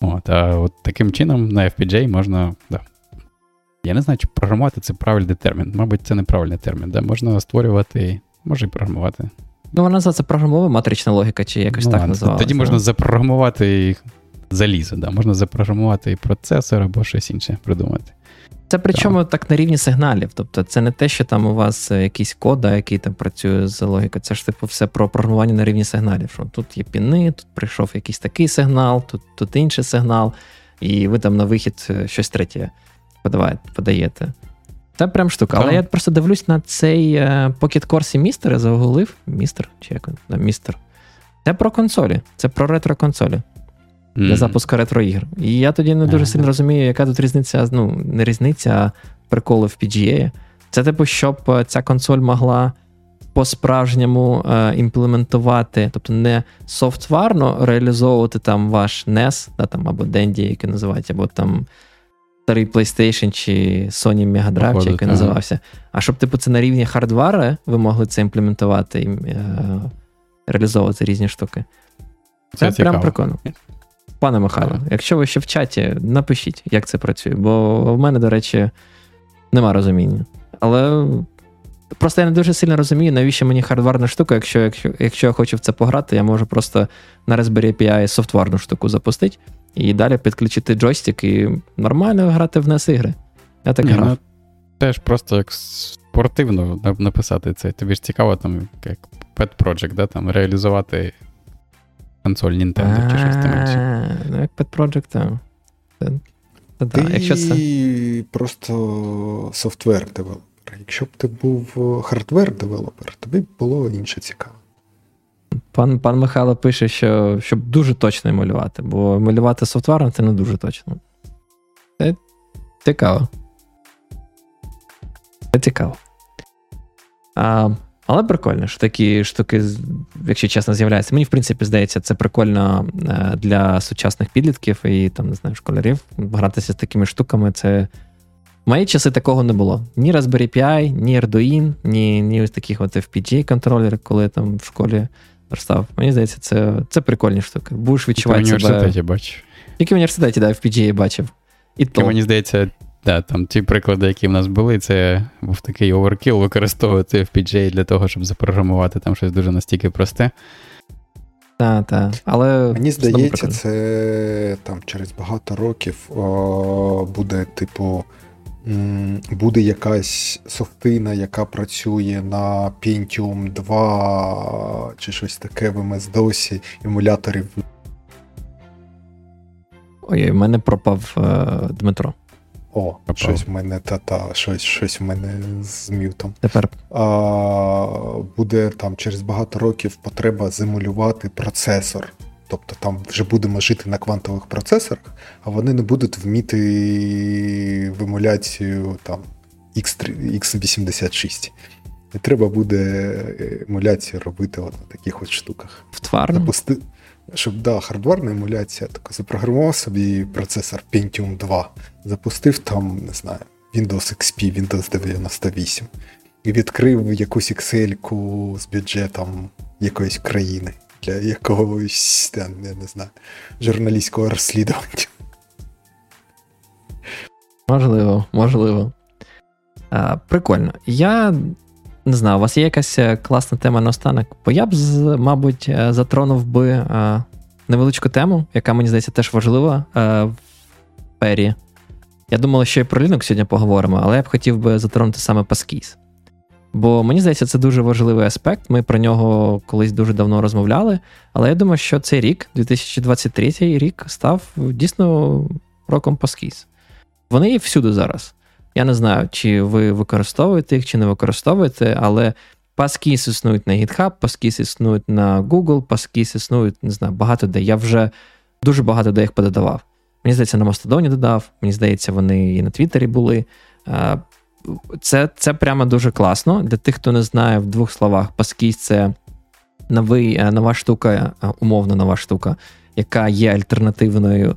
От, А от таким чином на FPGA можна. Да. Я не знаю, чи програмувати це правильний термін. Мабуть, це неправильний термін. Да? Можна створювати, може і програмувати. Ну, вона називається програмова матрична логіка, чи якось ну, так називалася. Тоді можна запрограмувати залізо, да? можна запрограмувати і процесор або щось інше придумати. Це причому так. так на рівні сигналів. Тобто це не те, що там у вас е, якийсь код, який там працює з логікою. Це ж типу все про програмування на рівні сигналів. Що Тут є піни, тут прийшов якийсь такий сигнал, тут тут інший сигнал, і ви там на вихід е, щось третє подаєте. Це прям штука. Але я просто дивлюсь на цей е, Pocket Course містер, загуглив. Містер, чи як він? Містер. Це про консолі, це про ретро-консолі для mm. запуску ретро-ігр. І я тоді не дуже mm. сильно розумію, яка тут різниця, ну, не різниця, а приколи в PGA. Це, типу, щоб е, ця консоль могла по-справжньому е, імплементувати, тобто не софтварно реалізовувати там ваш NES, да, там, або Dendy, який називають, або там старий PlayStation чи Sony Mega Drive, чи який називався. А щоб, типу, це на рівні хардвара ви могли це імплементувати і е, реалізовувати різні штуки. Це, це прям прикольно. Пане Михайло, якщо ви ще в чаті, напишіть, як це працює, бо в мене, до речі, нема розуміння. Але просто я не дуже сильно розумію, навіщо мені хардварна штука, якщо якщо, якщо я хочу в це пограти, я можу просто на Raspberry API софтварну штуку запустити і далі підключити джойстик і нормально грати в NES ігри. Я так Ні, грав. Ну, теж просто як спортивно написати це. Тобі ж цікаво, там, як Pet Project, да, там, реалізувати консоль Nintendo чи щось там інше. Ну, як Pet Project, так. Ти якщо це... просто software developer. Якщо б ти був hardware developer, тобі б було інше цікаво. Пан пан Михайло пише, що щоб дуже точно малювати, бо малювати софтваром це не дуже точно. Це цікаво. Це цікаво. А, Але прикольно, що такі штуки, якщо чесно, з'являються. Мені, в принципі, здається, це прикольно е, для сучасних підлітків і там, не знаю, школярів. Гратися з такими штуками. Це. В мої часи такого не було. Ні Raspberry Pi, ні Arduino, ні ні ось таких от FPGA-контролерів, коли я там в школі верстав. Мені здається, це це прикольні штуки. Будеш відчувати себе... в університеті бачив. Тільки в університеті, да, FPGA бачив. І то. Мені здається, да, там ті приклади, які в нас були, це був такий оверкіл використовувати FPGA для того, щоб запрограмувати там щось дуже настільки просте. Так, так. Але мені здається, це там через багато років о, буде, типу, буде якась софтина, яка працює на Pentium 2 чи щось таке в MS-DOS, емуляторів. Ой, в мене пропав е, Дмитро. О, пропав. щось в мене та-та, щось щось в мене з мютом. Тепер А, буде там через багато років потреба зимулювати процесор. Тобто там вже будемо жити на квантових процесорах, а вони не будуть вміти в емуляцію там X86. І треба буде емуляцію робити от на таких от штуках. В? Запусти... Щоб да, хардварна емуляція, так запрограмував собі процесор Pentium 2, запустив там, не знаю, Windows XP, Windows 98 і відкрив якусь Excel з бюджетом якоїсь країни для якогось, я не знаю, журналістського розслідування. Можливо, можливо. А, Прикольно. Я не знаю, у вас є якась е, класна тема на останок, бо я б, мабуть, е, затронув би невеличку тему, яка мені здається теж важлива в пері. Я думав, що і про Linux сьогодні поговоримо, але я б хотів би затронути саме Passkey. Бо мені здається, це дуже важливий аспект. Ми про нього колись дуже давно розмовляли. Але я думаю, що цей рік, 2023 рік, став дійсно роком Паскіз. Вони є всюди зараз. Я не знаю, чи ви використовуєте їх, чи не використовуєте, але Passkis існують на GitHub, Passkis існують на Google, Passkis існують, не знаю, багато де. Я вже дуже багато де їх пододавав. Мені здається, на Мастодоні додав, мені здається, вони і на Твіттері були це це прямо дуже класно. Для тих, хто не знає в двох словах, Паскіс це новий, е, нова штука, е, умовно нова штука, яка є альтернативною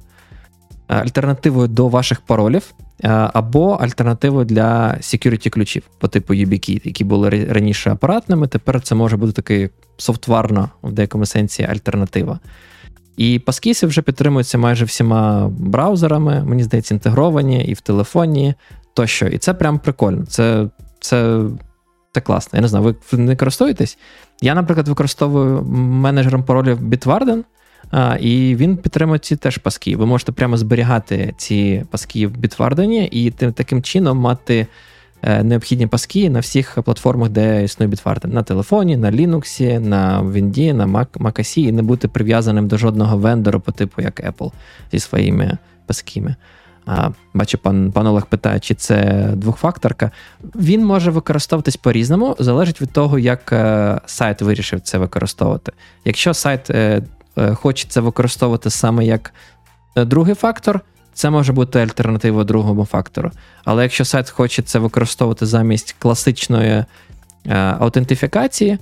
е, альтернативою до ваших паролів, або альтернативою для security ключів по типу YubiKey, які були раніше апаратними. Тепер це може бути такий софтварна, в деякому сенсі, альтернатива. І паскіси вже підтримуються майже всіма браузерами, мені здається, інтегровані і в телефоні, тощо. І це прям прикольно. Це це, це класно. Я не знаю, ви не користуєтесь? Я, наприклад, використовую менеджером паролів Bitwarden, а, і він підтримує ці теж паски. Ви можете прямо зберігати ці паски в Bitwarden і тим, таким чином мати. Е, необхідні паски на всіх платформах, де існує Bitwarden. на телефоні, на Linux, на Windows, на Mac, OS, і не бути прив'язаним до жодного вендора по типу як Apple зі своїми пасками. Бачу, пан пан Олег питає, чи це двохфакторка. Він може використовуватись по-різному, залежить від того, як е, сайт вирішив це використовувати. Якщо сайт е, е, хоче це використовувати саме як другий фактор, це може бути альтернатива другому фактору. Але якщо сайт хоче це використовувати замість класичної аутентифікації,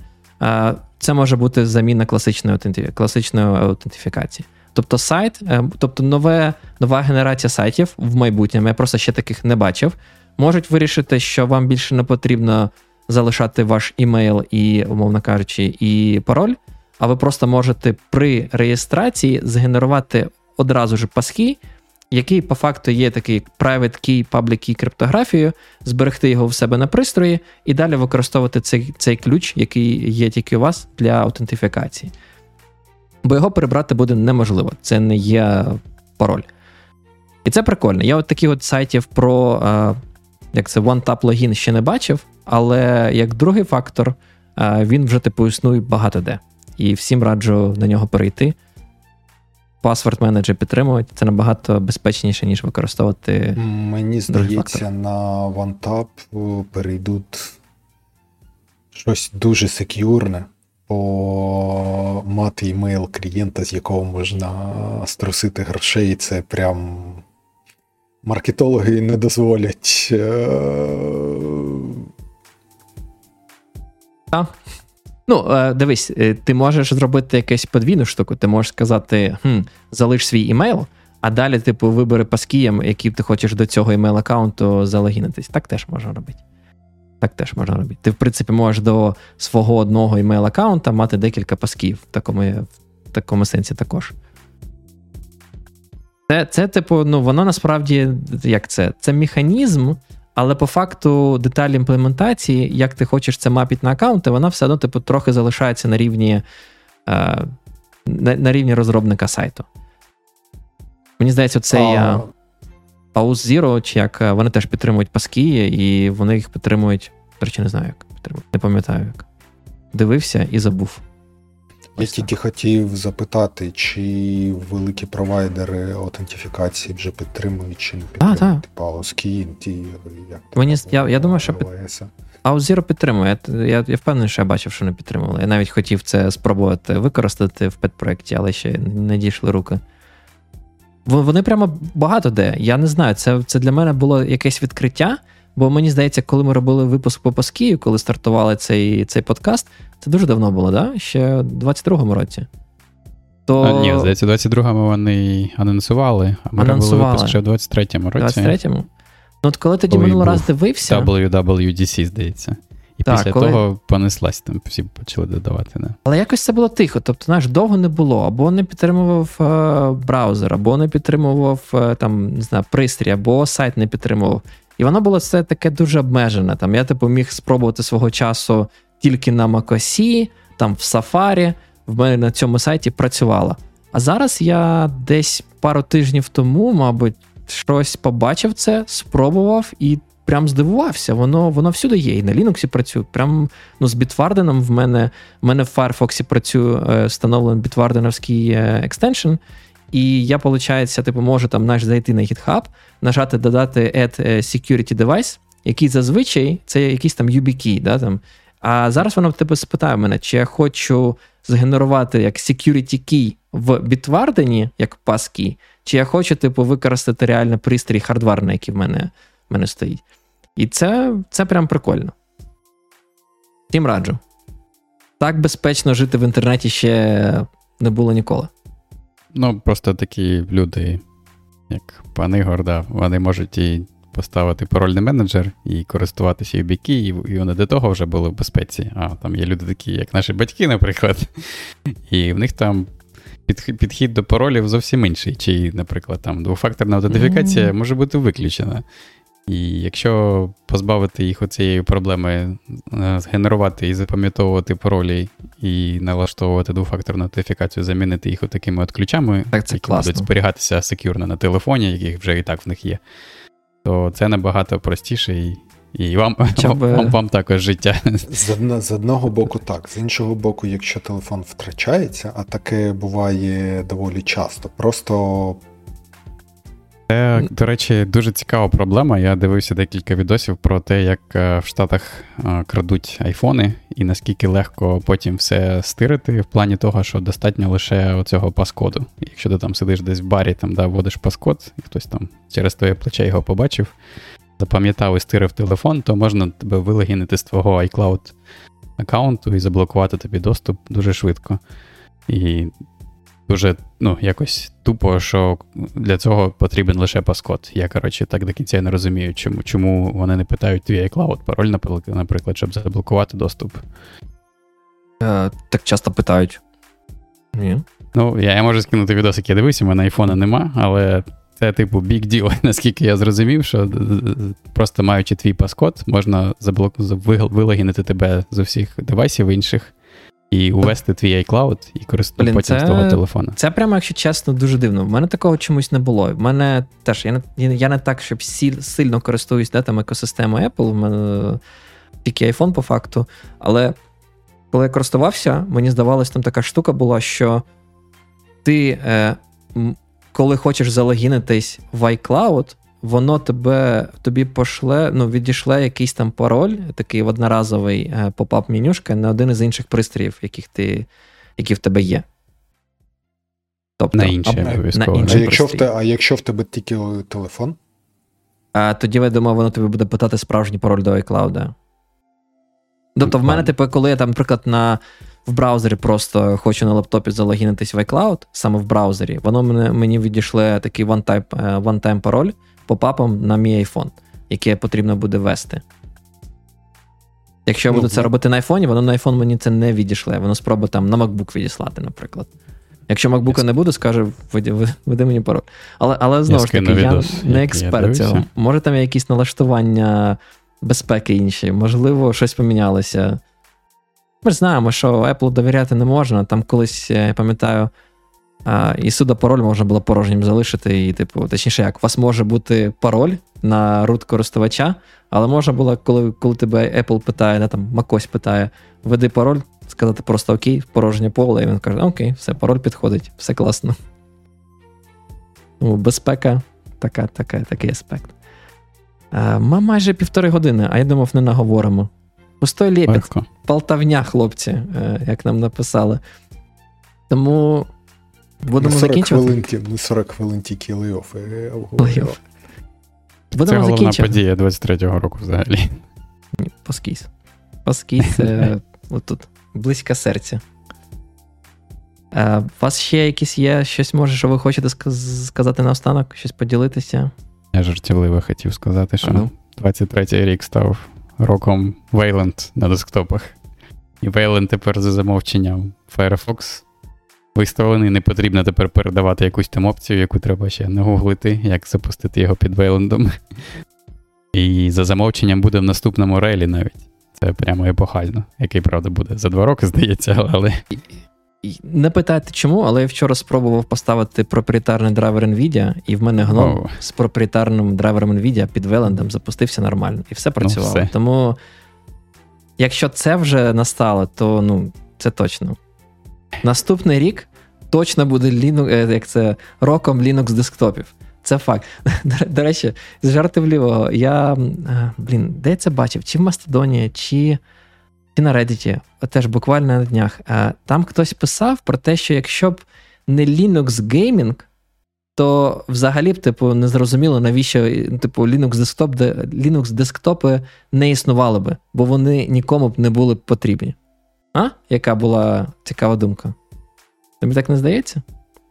це може бути заміна класичної класичної аутентифікації. Тобто сайт, тобто нове, нова генерація сайтів в майбутньому, я просто ще таких не бачив, можуть вирішити, що вам більше не потрібно залишати ваш імейл і, умовно кажучи, і пароль, а ви просто можете при реєстрації згенерувати одразу ж паски, який по факту є такий private key, public key криптографією, зберегти його в себе на пристрої і далі використовувати цей цей ключ, який є тільки у вас для аутентифікації. Бо його перебрати буде неможливо, це не є пароль. І це прикольно. Я от таких от сайтів про як це one-tap логін ще не бачив, але як другий фактор, він вже типу існує багато де. І всім раджу на нього перейти. Паспорт менеджер підтримують, це набагато безпечніше, ніж використовувати. Мені здається, на OneTap перейдуть щось дуже секюрне, бо мати імейл клієнта, з якого можна струсити грошей, це прям маркетологи не дозволять. Е, так. Ну, е, дивись, е, ти можеш зробити якусь подвійну штуку. Ти можеш сказати, хм, залиш свій імейл, а далі, типу, вибери паскієм, які ти хочеш до цього імейл-аккаунту залогінитись. Так теж можна робити. Так теж можна робити. Ти, в принципі, можеш до свого одного імейл-аккаунта мати декілька пасків в такому в такому сенсі також. Це, це, типу, ну, воно насправді як це? Це механізм, але по факту деталі імплементації, як ти хочеш це мапити на аккаунти, вона все одно типу, трохи залишається на рівні е, на, на рівні розробника сайту. Мені здається, цей а... Pause Zero, чи як е, вони теж підтримують паски, і вони їх підтримують. До речі, не знаю, як підтримують. Не пам'ятаю як. Дивився і забув. Я тільки хотів запитати, чи великі провайдери аутентифікації вже підтримують, чи не підтримують. А, типу Auskey, ті, як Мені, я, я думаю, що під... Auzero підтримує. Я, я я, впевнений, що я бачив, що не підтримували. Я навіть хотів це спробувати використати в педпроєкті, але ще не дійшли руки. Вони прямо багато де. Я не знаю, це це для мене було якесь відкриття. Бо мені здається, коли ми робили випуск по Паскію, коли стартували цей цей подкаст, це дуже давно було, да? Ще в 22-му році. То... А, ні, здається, в 22-му вони анонсували, а ми робили випуск ще в 23-му році. 23-му? Ну, от коли тоді минулий раз дивився. WWDC, здається. І так, після коли... того понеслась, там всі почали додавати. Да. Але якось це було тихо. Тобто, знаєш, довго не було. Або не підтримував е, браузер, або не підтримував е, там, не знаю, пристрій, або сайт не підтримував. І воно було все таке дуже обмежене. Там Я типу міг спробувати свого часу тільки на Макосі, там в Safari, в мене на цьому сайті працювало. А зараз я десь пару тижнів тому, мабуть, щось побачив це, спробував і прям здивувався. Воно воно всюди є. І на Linux працює. Прям ну, з Bitwarden в мене в мене в Firefox працює е, встановлений е, екстеншн. І я, виходить, типу, можу там наш зайти на GitHub, нажати додати Add е, Security Device, який зазвичай це якийсь там YubiKey. Да, там. А зараз воно тебе спитає мене, чи я хочу згенерувати як security key в Bitwarden, як passkey, чи я хочу, типу, використати реально пристрій хардварний, який в мене в мене стоїть. І це це прям прикольно. Всім раджу. Так безпечно жити в інтернеті ще не було ніколи. Ну, просто такі люди, як пан Ігор, да, вони можуть і поставити парольний менеджер і користуватися UBK, і, і вони до того вже були в безпеці. А там є люди такі, як наші батьки, наприклад, і в них там підхід до паролів зовсім інший. Чи, наприклад, там двофакторна аутентифікація mm-hmm. може бути виключена. І якщо позбавити їх оцієї проблеми, е, згенерувати і запам'ятовувати паролі, і налаштовувати двофакторну аутентифікацію, замінити їх такими от ключами, так, це які класно. будуть зберігатися секюрно на телефоні, яких вже і так в них є, то це набагато простіше і і вам вам, вам, вам також життя. З, з одного боку, так. З іншого боку, якщо телефон втрачається, а таке буває доволі часто, просто це, до речі, дуже цікава проблема. Я дивився декілька відосів про те, як е, в Штатах е, крадуть айфони, і наскільки легко потім все стирити, в плані того, що достатньо лише оцього паскоду. Якщо ти там сидиш десь в барі, там да, вводиш паскод, і хтось там через твоє плече його побачив, запам'ятав і стирив телефон, то можна тебе вилогінити з твого iCloud аккаунту і заблокувати тобі доступ дуже швидко. І дуже ну, якось тупо, що для цього потрібен лише паскод. Я, коротше, так до кінця не розумію, чому чому вони не питають твій iCloud пароль, наприклад, щоб заблокувати доступ. Е, Так часто питають. Ні. Ну, я я можу скинути відос, який я дивився, у мене айфона нема, але це, типу, big deal, наскільки я зрозумів, що просто маючи твій паскод, можна заблок... вилогінити тебе з усіх девайсів інших і увести твій iCloud і користуватися потім це, з того телефона. Це прямо, якщо чесно, дуже дивно. В мене такого чомусь не було. В мене теж я не я не так, щоб сильно користуюсь да, там екосистемою Apple. У мене тільки iPhone по факту. Але коли я користувався, мені здавалось, там така штука була, що ти, е, коли хочеш залогінитись в iCloud, воно тебе тобі пошле, ну, відійшле якийсь там пароль, такий одноразовий е, popup менюшка на один із інших пристроїв, яких ти, які в тебе є. Тобто, на інші обов'язково. А якщо в те, а якщо в тебе тільки телефон? А Тоді, я думаю, воно тобі буде питати справжній пароль до iCloud. Тобто, в мене, типу, коли я там, наприклад, на в браузері просто хочу на лаптопі залогінитись в iCloud, саме в браузері, воно мене, мені відійшле такий one-time е, one-time пароль попапом на мій iPhone, який потрібно буде ввести. Якщо я буду ну, це робити на айфоні, воно на iPhone мені це не відійшле. Воно спробує там на MacBook відіслати, наприклад. Якщо MacBook не буде, скаже, введи мені пароль. Але але знову ж таки, я не експерт цього. Може, там є якісь налаштування безпеки інші, можливо, щось помінялося. Ми ж знаємо, що Apple довіряти не можна. Там колись, я пам'ятаю, і сюди пароль можна було порожнім залишити. І, типу, точніше, як у вас може бути пароль на рут користувача, але можна було, коли коли тебе Apple питає, да, там Макось питає, веди пароль, сказати просто окей, порожнє поле, і він каже, окей, все, пароль підходить, все класно. Ну, Безпека, така, така, такий аспект. Ми майже півтори години, а я думав, не наговоримо. Пустой лепіт, полтавня, хлопці, е, як нам написали. Тому будемо не 40 закінчувати. Хвилин, не 40 хвилин тільки лейоф. Будемо Це головна подія 23-го року взагалі. Ні, Поскіз. Поскіз це отут, близько серця. А, У вас ще якісь є щось, може, що ви хочете сказати наостанок, щось поділитися? Я жартівливо хотів сказати, що ну. 23-й рік став роком Wayland на десктопах. І Wayland тепер за замовченням Firefox виставлений, не потрібно тепер передавати якусь там опцію, яку треба ще нагуглити, як запустити його під Wayland. І за замовченням буде в наступному рейлі навіть. Це прямо епохально, який, правда, буде за два роки, здається, але. Не питайте чому, але я вчора спробував поставити проприєтарний драйвер NVIDIA, і в мене гном oh. з проприєтарним драйвером NVIDIA під Велендом запустився нормально. І все працювало. Ну, все. Тому, якщо це вже настало, то ну, це точно. Наступний рік точно буде Linux, е, як це, роком Linux десктопів. Це факт. До, речі, з жартівливого, я е, блін, де я це бачив? Чи в Мастодоні, чи чи на Reddit, теж буквально на днях. Там хтось писав про те, що якщо б не Linux Gaming, то взагалі б, типу, не зрозуміло, навіщо типу, Linux десктоп, де Linux десктопи не існували би, бо вони нікому б не були б потрібні. А? Яка була цікава думка? Тобі так не здається?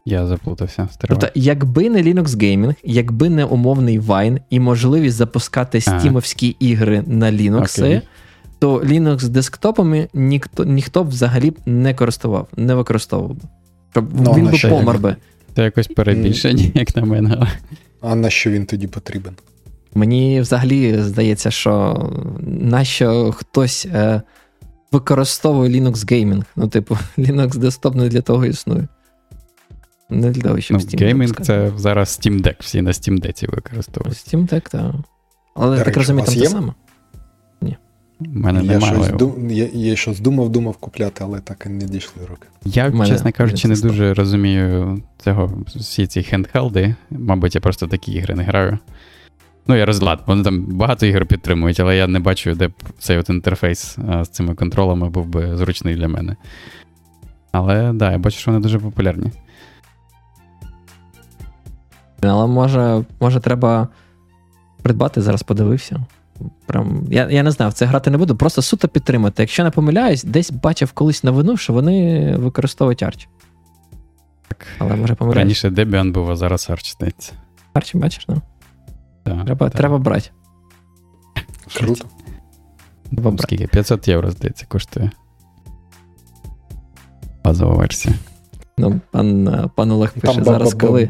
Я заплутався. Тобто, якби не Linux Gaming, якби не умовний Wine і можливість запускати стімовські ігри на Linux, okay то Linux з десктопами ніхто ніхто б взагалі б не користував, не використовував би. Щоб ну, він би помер би. Це якось перебільшення, як на мене. А на що він тоді потрібен? Мені взагалі здається, що нащо хтось е, використовує Linux Gaming. Ну, типу, Linux Desktop не для того існує. Не для того, щоб ну, Steam Gaming це зараз Steam Deck, всі на Steam Deck використовують. Steam Deck, так. Але так розумію, там те саме. У мене я немає. Щось дум... я, я щось думав, думав купляти, але так і не дійшли руки. Я, мене... чесно кажучи, не дуже розумію цього всі ці хендхелди. Мабуть, я просто такі ігри не граю. Ну, я розлад, вони там багато ігор підтримують, але я не бачу, де цей от інтерфейс а, з цими контролами був би зручний для мене. Але так, да, я бачу, що вони дуже популярні. Але може, може треба придбати, зараз подивився. Прям, Я я не знаю, в це грати не буду, просто суто підтримати. Якщо не помиляюсь, десь бачив колись новину, що вони використовують Арч. Так. Але може помиляюсь. Раніше Debian був, а зараз Arch здається. Арч, бачиш, ну? Да, Треба, да. треба брати. Круто. Треба брати. Скільки? 500 євро, здається, коштує. Базова версія. Ну, пан, е, пан Олег пише, Там зараз ба-ба-бам. коли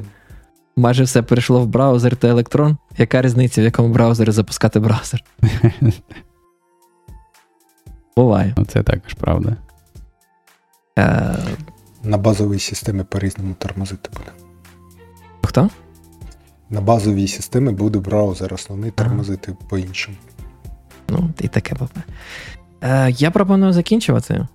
майже все перейшло в браузер та електрон, яка різниця, в якому браузері запускати браузер? Буває. Ну, це також правда. Е, На базовій системі по-різному тормозити буде. хто? На базовій системі буде браузер основний Ага. по-іншому. Ну, і таке буває. Е, я пропоную закінчувати.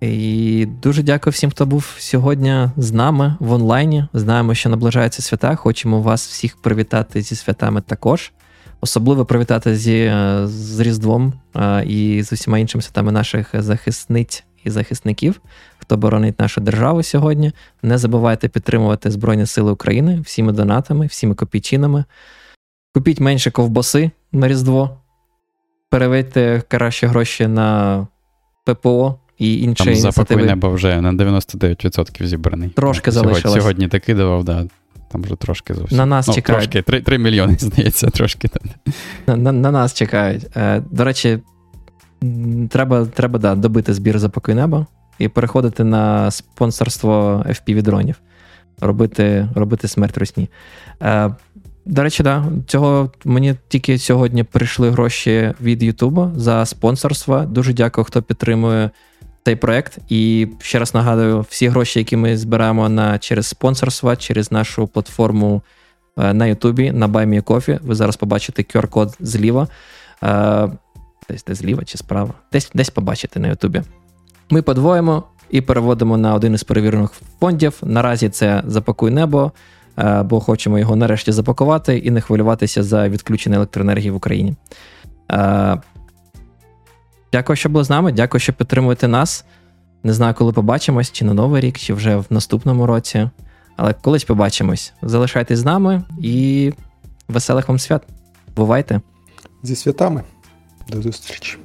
І дуже дякую всім, хто був сьогодні з нами в онлайні. Знаємо, що наближаються свята. Хочемо вас всіх привітати зі святами також. Особливо привітати зі, е, з Різдвом е, і з усіма іншими святами наших захисниць і захисників, хто боронить нашу державу сьогодні. Не забувайте підтримувати Збройні Сили України всіми донатами, всіми копійчинами. Купіть менше ковбаси на Різдво. Переведьте краще гроші на ППО і інші Там запакуй небо вже на 99% зібраний. Трошки сьогодні, залишилось. Сьогодні ти кидував, да. Там вже трошки зовсім. На нас ну, чекають. Трошки, 3, 3 мільйони, здається, трошки. На, на, на нас чекають. Е, до речі, треба, треба да, добити збір за покой неба і переходити на спонсорство FPV-дронів, робити, робити смерть русні. Е, до речі, да, цього мені тільки сьогодні прийшли гроші від Ютуба за спонсорство. Дуже дякую, хто підтримує цей проект. І ще раз нагадую, всі гроші, які ми збираємо на, через спонсорство, через нашу платформу е, на Ютубі, на BuyMeCoffee. Ви зараз побачите QR-код зліва. Е, Десь де зліва чи справа. Десь, десь побачите на Ютубі. Ми подвоїмо і переводимо на один із перевірених фондів. Наразі це запакуй небо, е, бо хочемо його нарешті запакувати і не хвилюватися за відключення електроенергії в Україні. Е, Дякую, що були з нами. Дякую, що підтримуєте нас. Не знаю, коли побачимось, чи на Новий рік, чи вже в наступному році. Але колись побачимось. Залишайтесь з нами і веселих вам свят. Бувайте! Зі святами. До зустрічі.